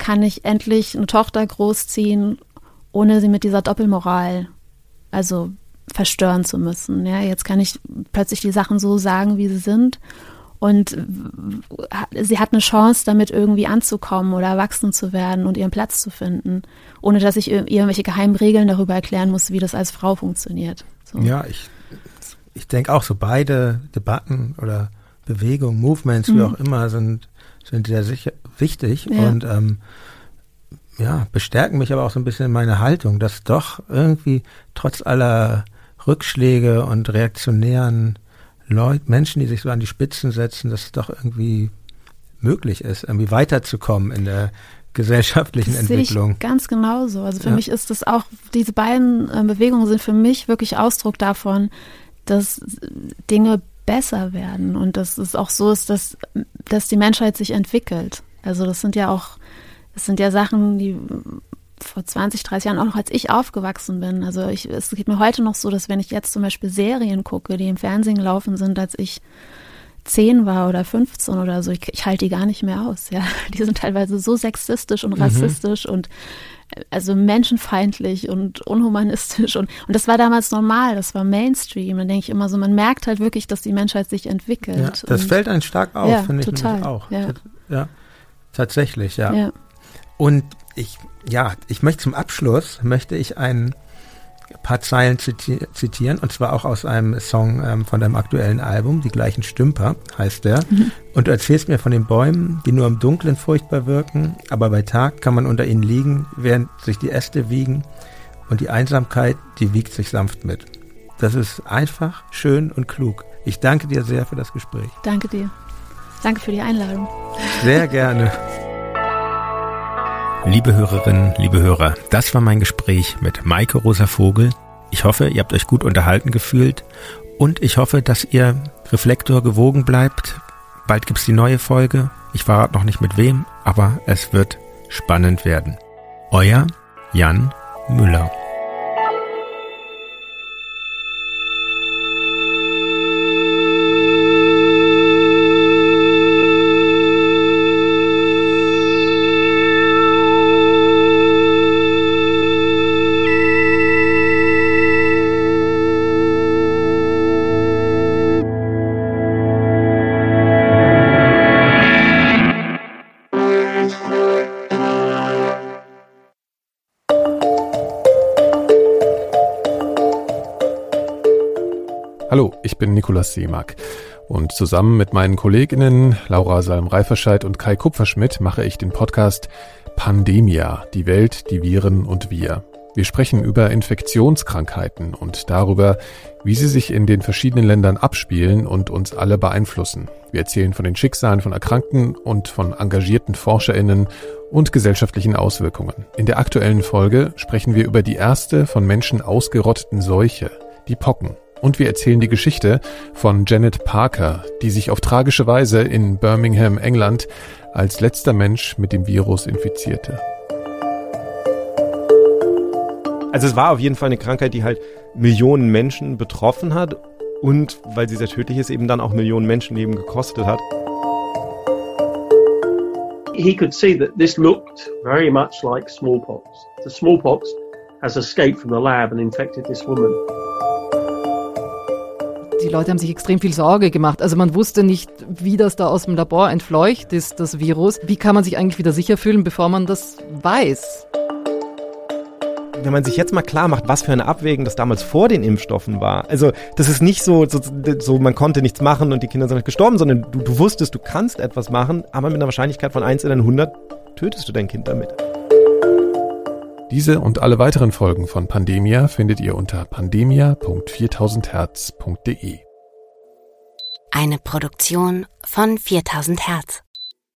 kann ich endlich eine Tochter großziehen, ohne sie mit dieser Doppelmoral, also verstören zu müssen. Ja, jetzt kann ich plötzlich die Sachen so sagen, wie sie sind. Und sie hat eine Chance, damit irgendwie anzukommen oder erwachsen zu werden und ihren Platz zu finden, ohne dass ich ihr irgendwelche geheimen Regeln darüber erklären muss, wie das als Frau funktioniert. So. Ja, ich, ich denke auch so, beide Debatten oder Bewegungen, Movements, mhm. wie auch immer, sind, sind sehr sicher, wichtig ja. und ähm, ja, bestärken mich aber auch so ein bisschen in meiner Haltung, dass doch irgendwie trotz aller Rückschläge und reaktionären Leute, Menschen, die sich so an die Spitzen setzen, dass es doch irgendwie möglich ist, irgendwie weiterzukommen in der gesellschaftlichen das Entwicklung. Sehe ich ganz genauso. Also für ja. mich ist das auch, diese beiden äh, Bewegungen sind für mich wirklich Ausdruck davon, dass Dinge besser werden und dass es auch so ist, dass, dass die Menschheit sich entwickelt. Also das sind ja auch, das sind ja Sachen, die vor 20, 30 Jahren, auch noch als ich aufgewachsen bin. Also ich, es geht mir heute noch so, dass wenn ich jetzt zum Beispiel Serien gucke, die im Fernsehen gelaufen sind, als ich 10 war oder 15 oder so, ich, ich halte die gar nicht mehr aus. Ja, die sind teilweise so sexistisch und mhm. rassistisch mhm. und also menschenfeindlich und unhumanistisch und, und das war damals normal, das war Mainstream. Dann denke ich immer so, man merkt halt wirklich, dass die Menschheit sich entwickelt. Ja, das fällt einem stark auf, ja, finde ich total, auch. Ja. ja, tatsächlich, ja. Und ich, ja, ich möchte zum Abschluss, möchte ich ein paar Zeilen ziti zitieren, und zwar auch aus einem Song ähm, von deinem aktuellen Album, Die gleichen Stümper heißt der. Mhm. Und du erzählst mir von den Bäumen, die nur im Dunkeln furchtbar wirken, aber bei Tag kann man unter ihnen liegen, während sich die Äste wiegen und die Einsamkeit, die wiegt sich sanft mit. Das ist einfach, schön und klug. Ich danke dir sehr für das Gespräch. Danke dir. Danke für die Einladung. Sehr gerne. Liebe Hörerinnen, liebe Hörer, das war mein Gespräch mit Maike Rosa Vogel. Ich hoffe, ihr habt euch gut unterhalten gefühlt und ich hoffe, dass ihr Reflektor gewogen bleibt. Bald gibt's die neue Folge. Ich verrate noch nicht mit wem, aber es wird spannend werden. Euer Jan Müller. Bin Nikolaus Seemack. Und zusammen mit meinen Kolleginnen Laura Salm-Reiferscheid und Kai Kupferschmidt mache ich den Podcast Pandemia, die Welt, die Viren und wir. Wir sprechen über Infektionskrankheiten und darüber, wie sie sich in den verschiedenen Ländern abspielen und uns alle beeinflussen. Wir erzählen von den Schicksalen von Erkrankten und von engagierten Forscherinnen und gesellschaftlichen Auswirkungen. In der aktuellen Folge sprechen wir über die erste von Menschen ausgerotteten Seuche, die Pocken. Und wir erzählen die Geschichte von Janet Parker, die sich auf tragische Weise in Birmingham, England, als letzter Mensch mit dem Virus infizierte. Also es war auf jeden Fall eine Krankheit, die halt Millionen Menschen betroffen hat und weil sie sehr tödlich ist, eben dann auch Millionen Menschenleben gekostet hat. He could see that this looked very much like smallpox. The smallpox has escaped from the lab and infected this woman die Leute haben sich extrem viel Sorge gemacht. Also man wusste nicht, wie das da aus dem Labor entfleucht ist, das Virus. Wie kann man sich eigentlich wieder sicher fühlen, bevor man das weiß? wenn man sich jetzt mal klar macht, was für eine Abwägung das damals vor den Impfstoffen war. Also das ist nicht so, so, so man konnte nichts machen und die Kinder sind nicht gestorben, sondern du, du wusstest, du kannst etwas machen, aber mit einer Wahrscheinlichkeit von 1 in 100 tötest du dein Kind damit. Diese und alle weiteren Folgen von Pandemia findet ihr unter pandemia.4000herz.de. Eine Produktion von 4000 Hertz.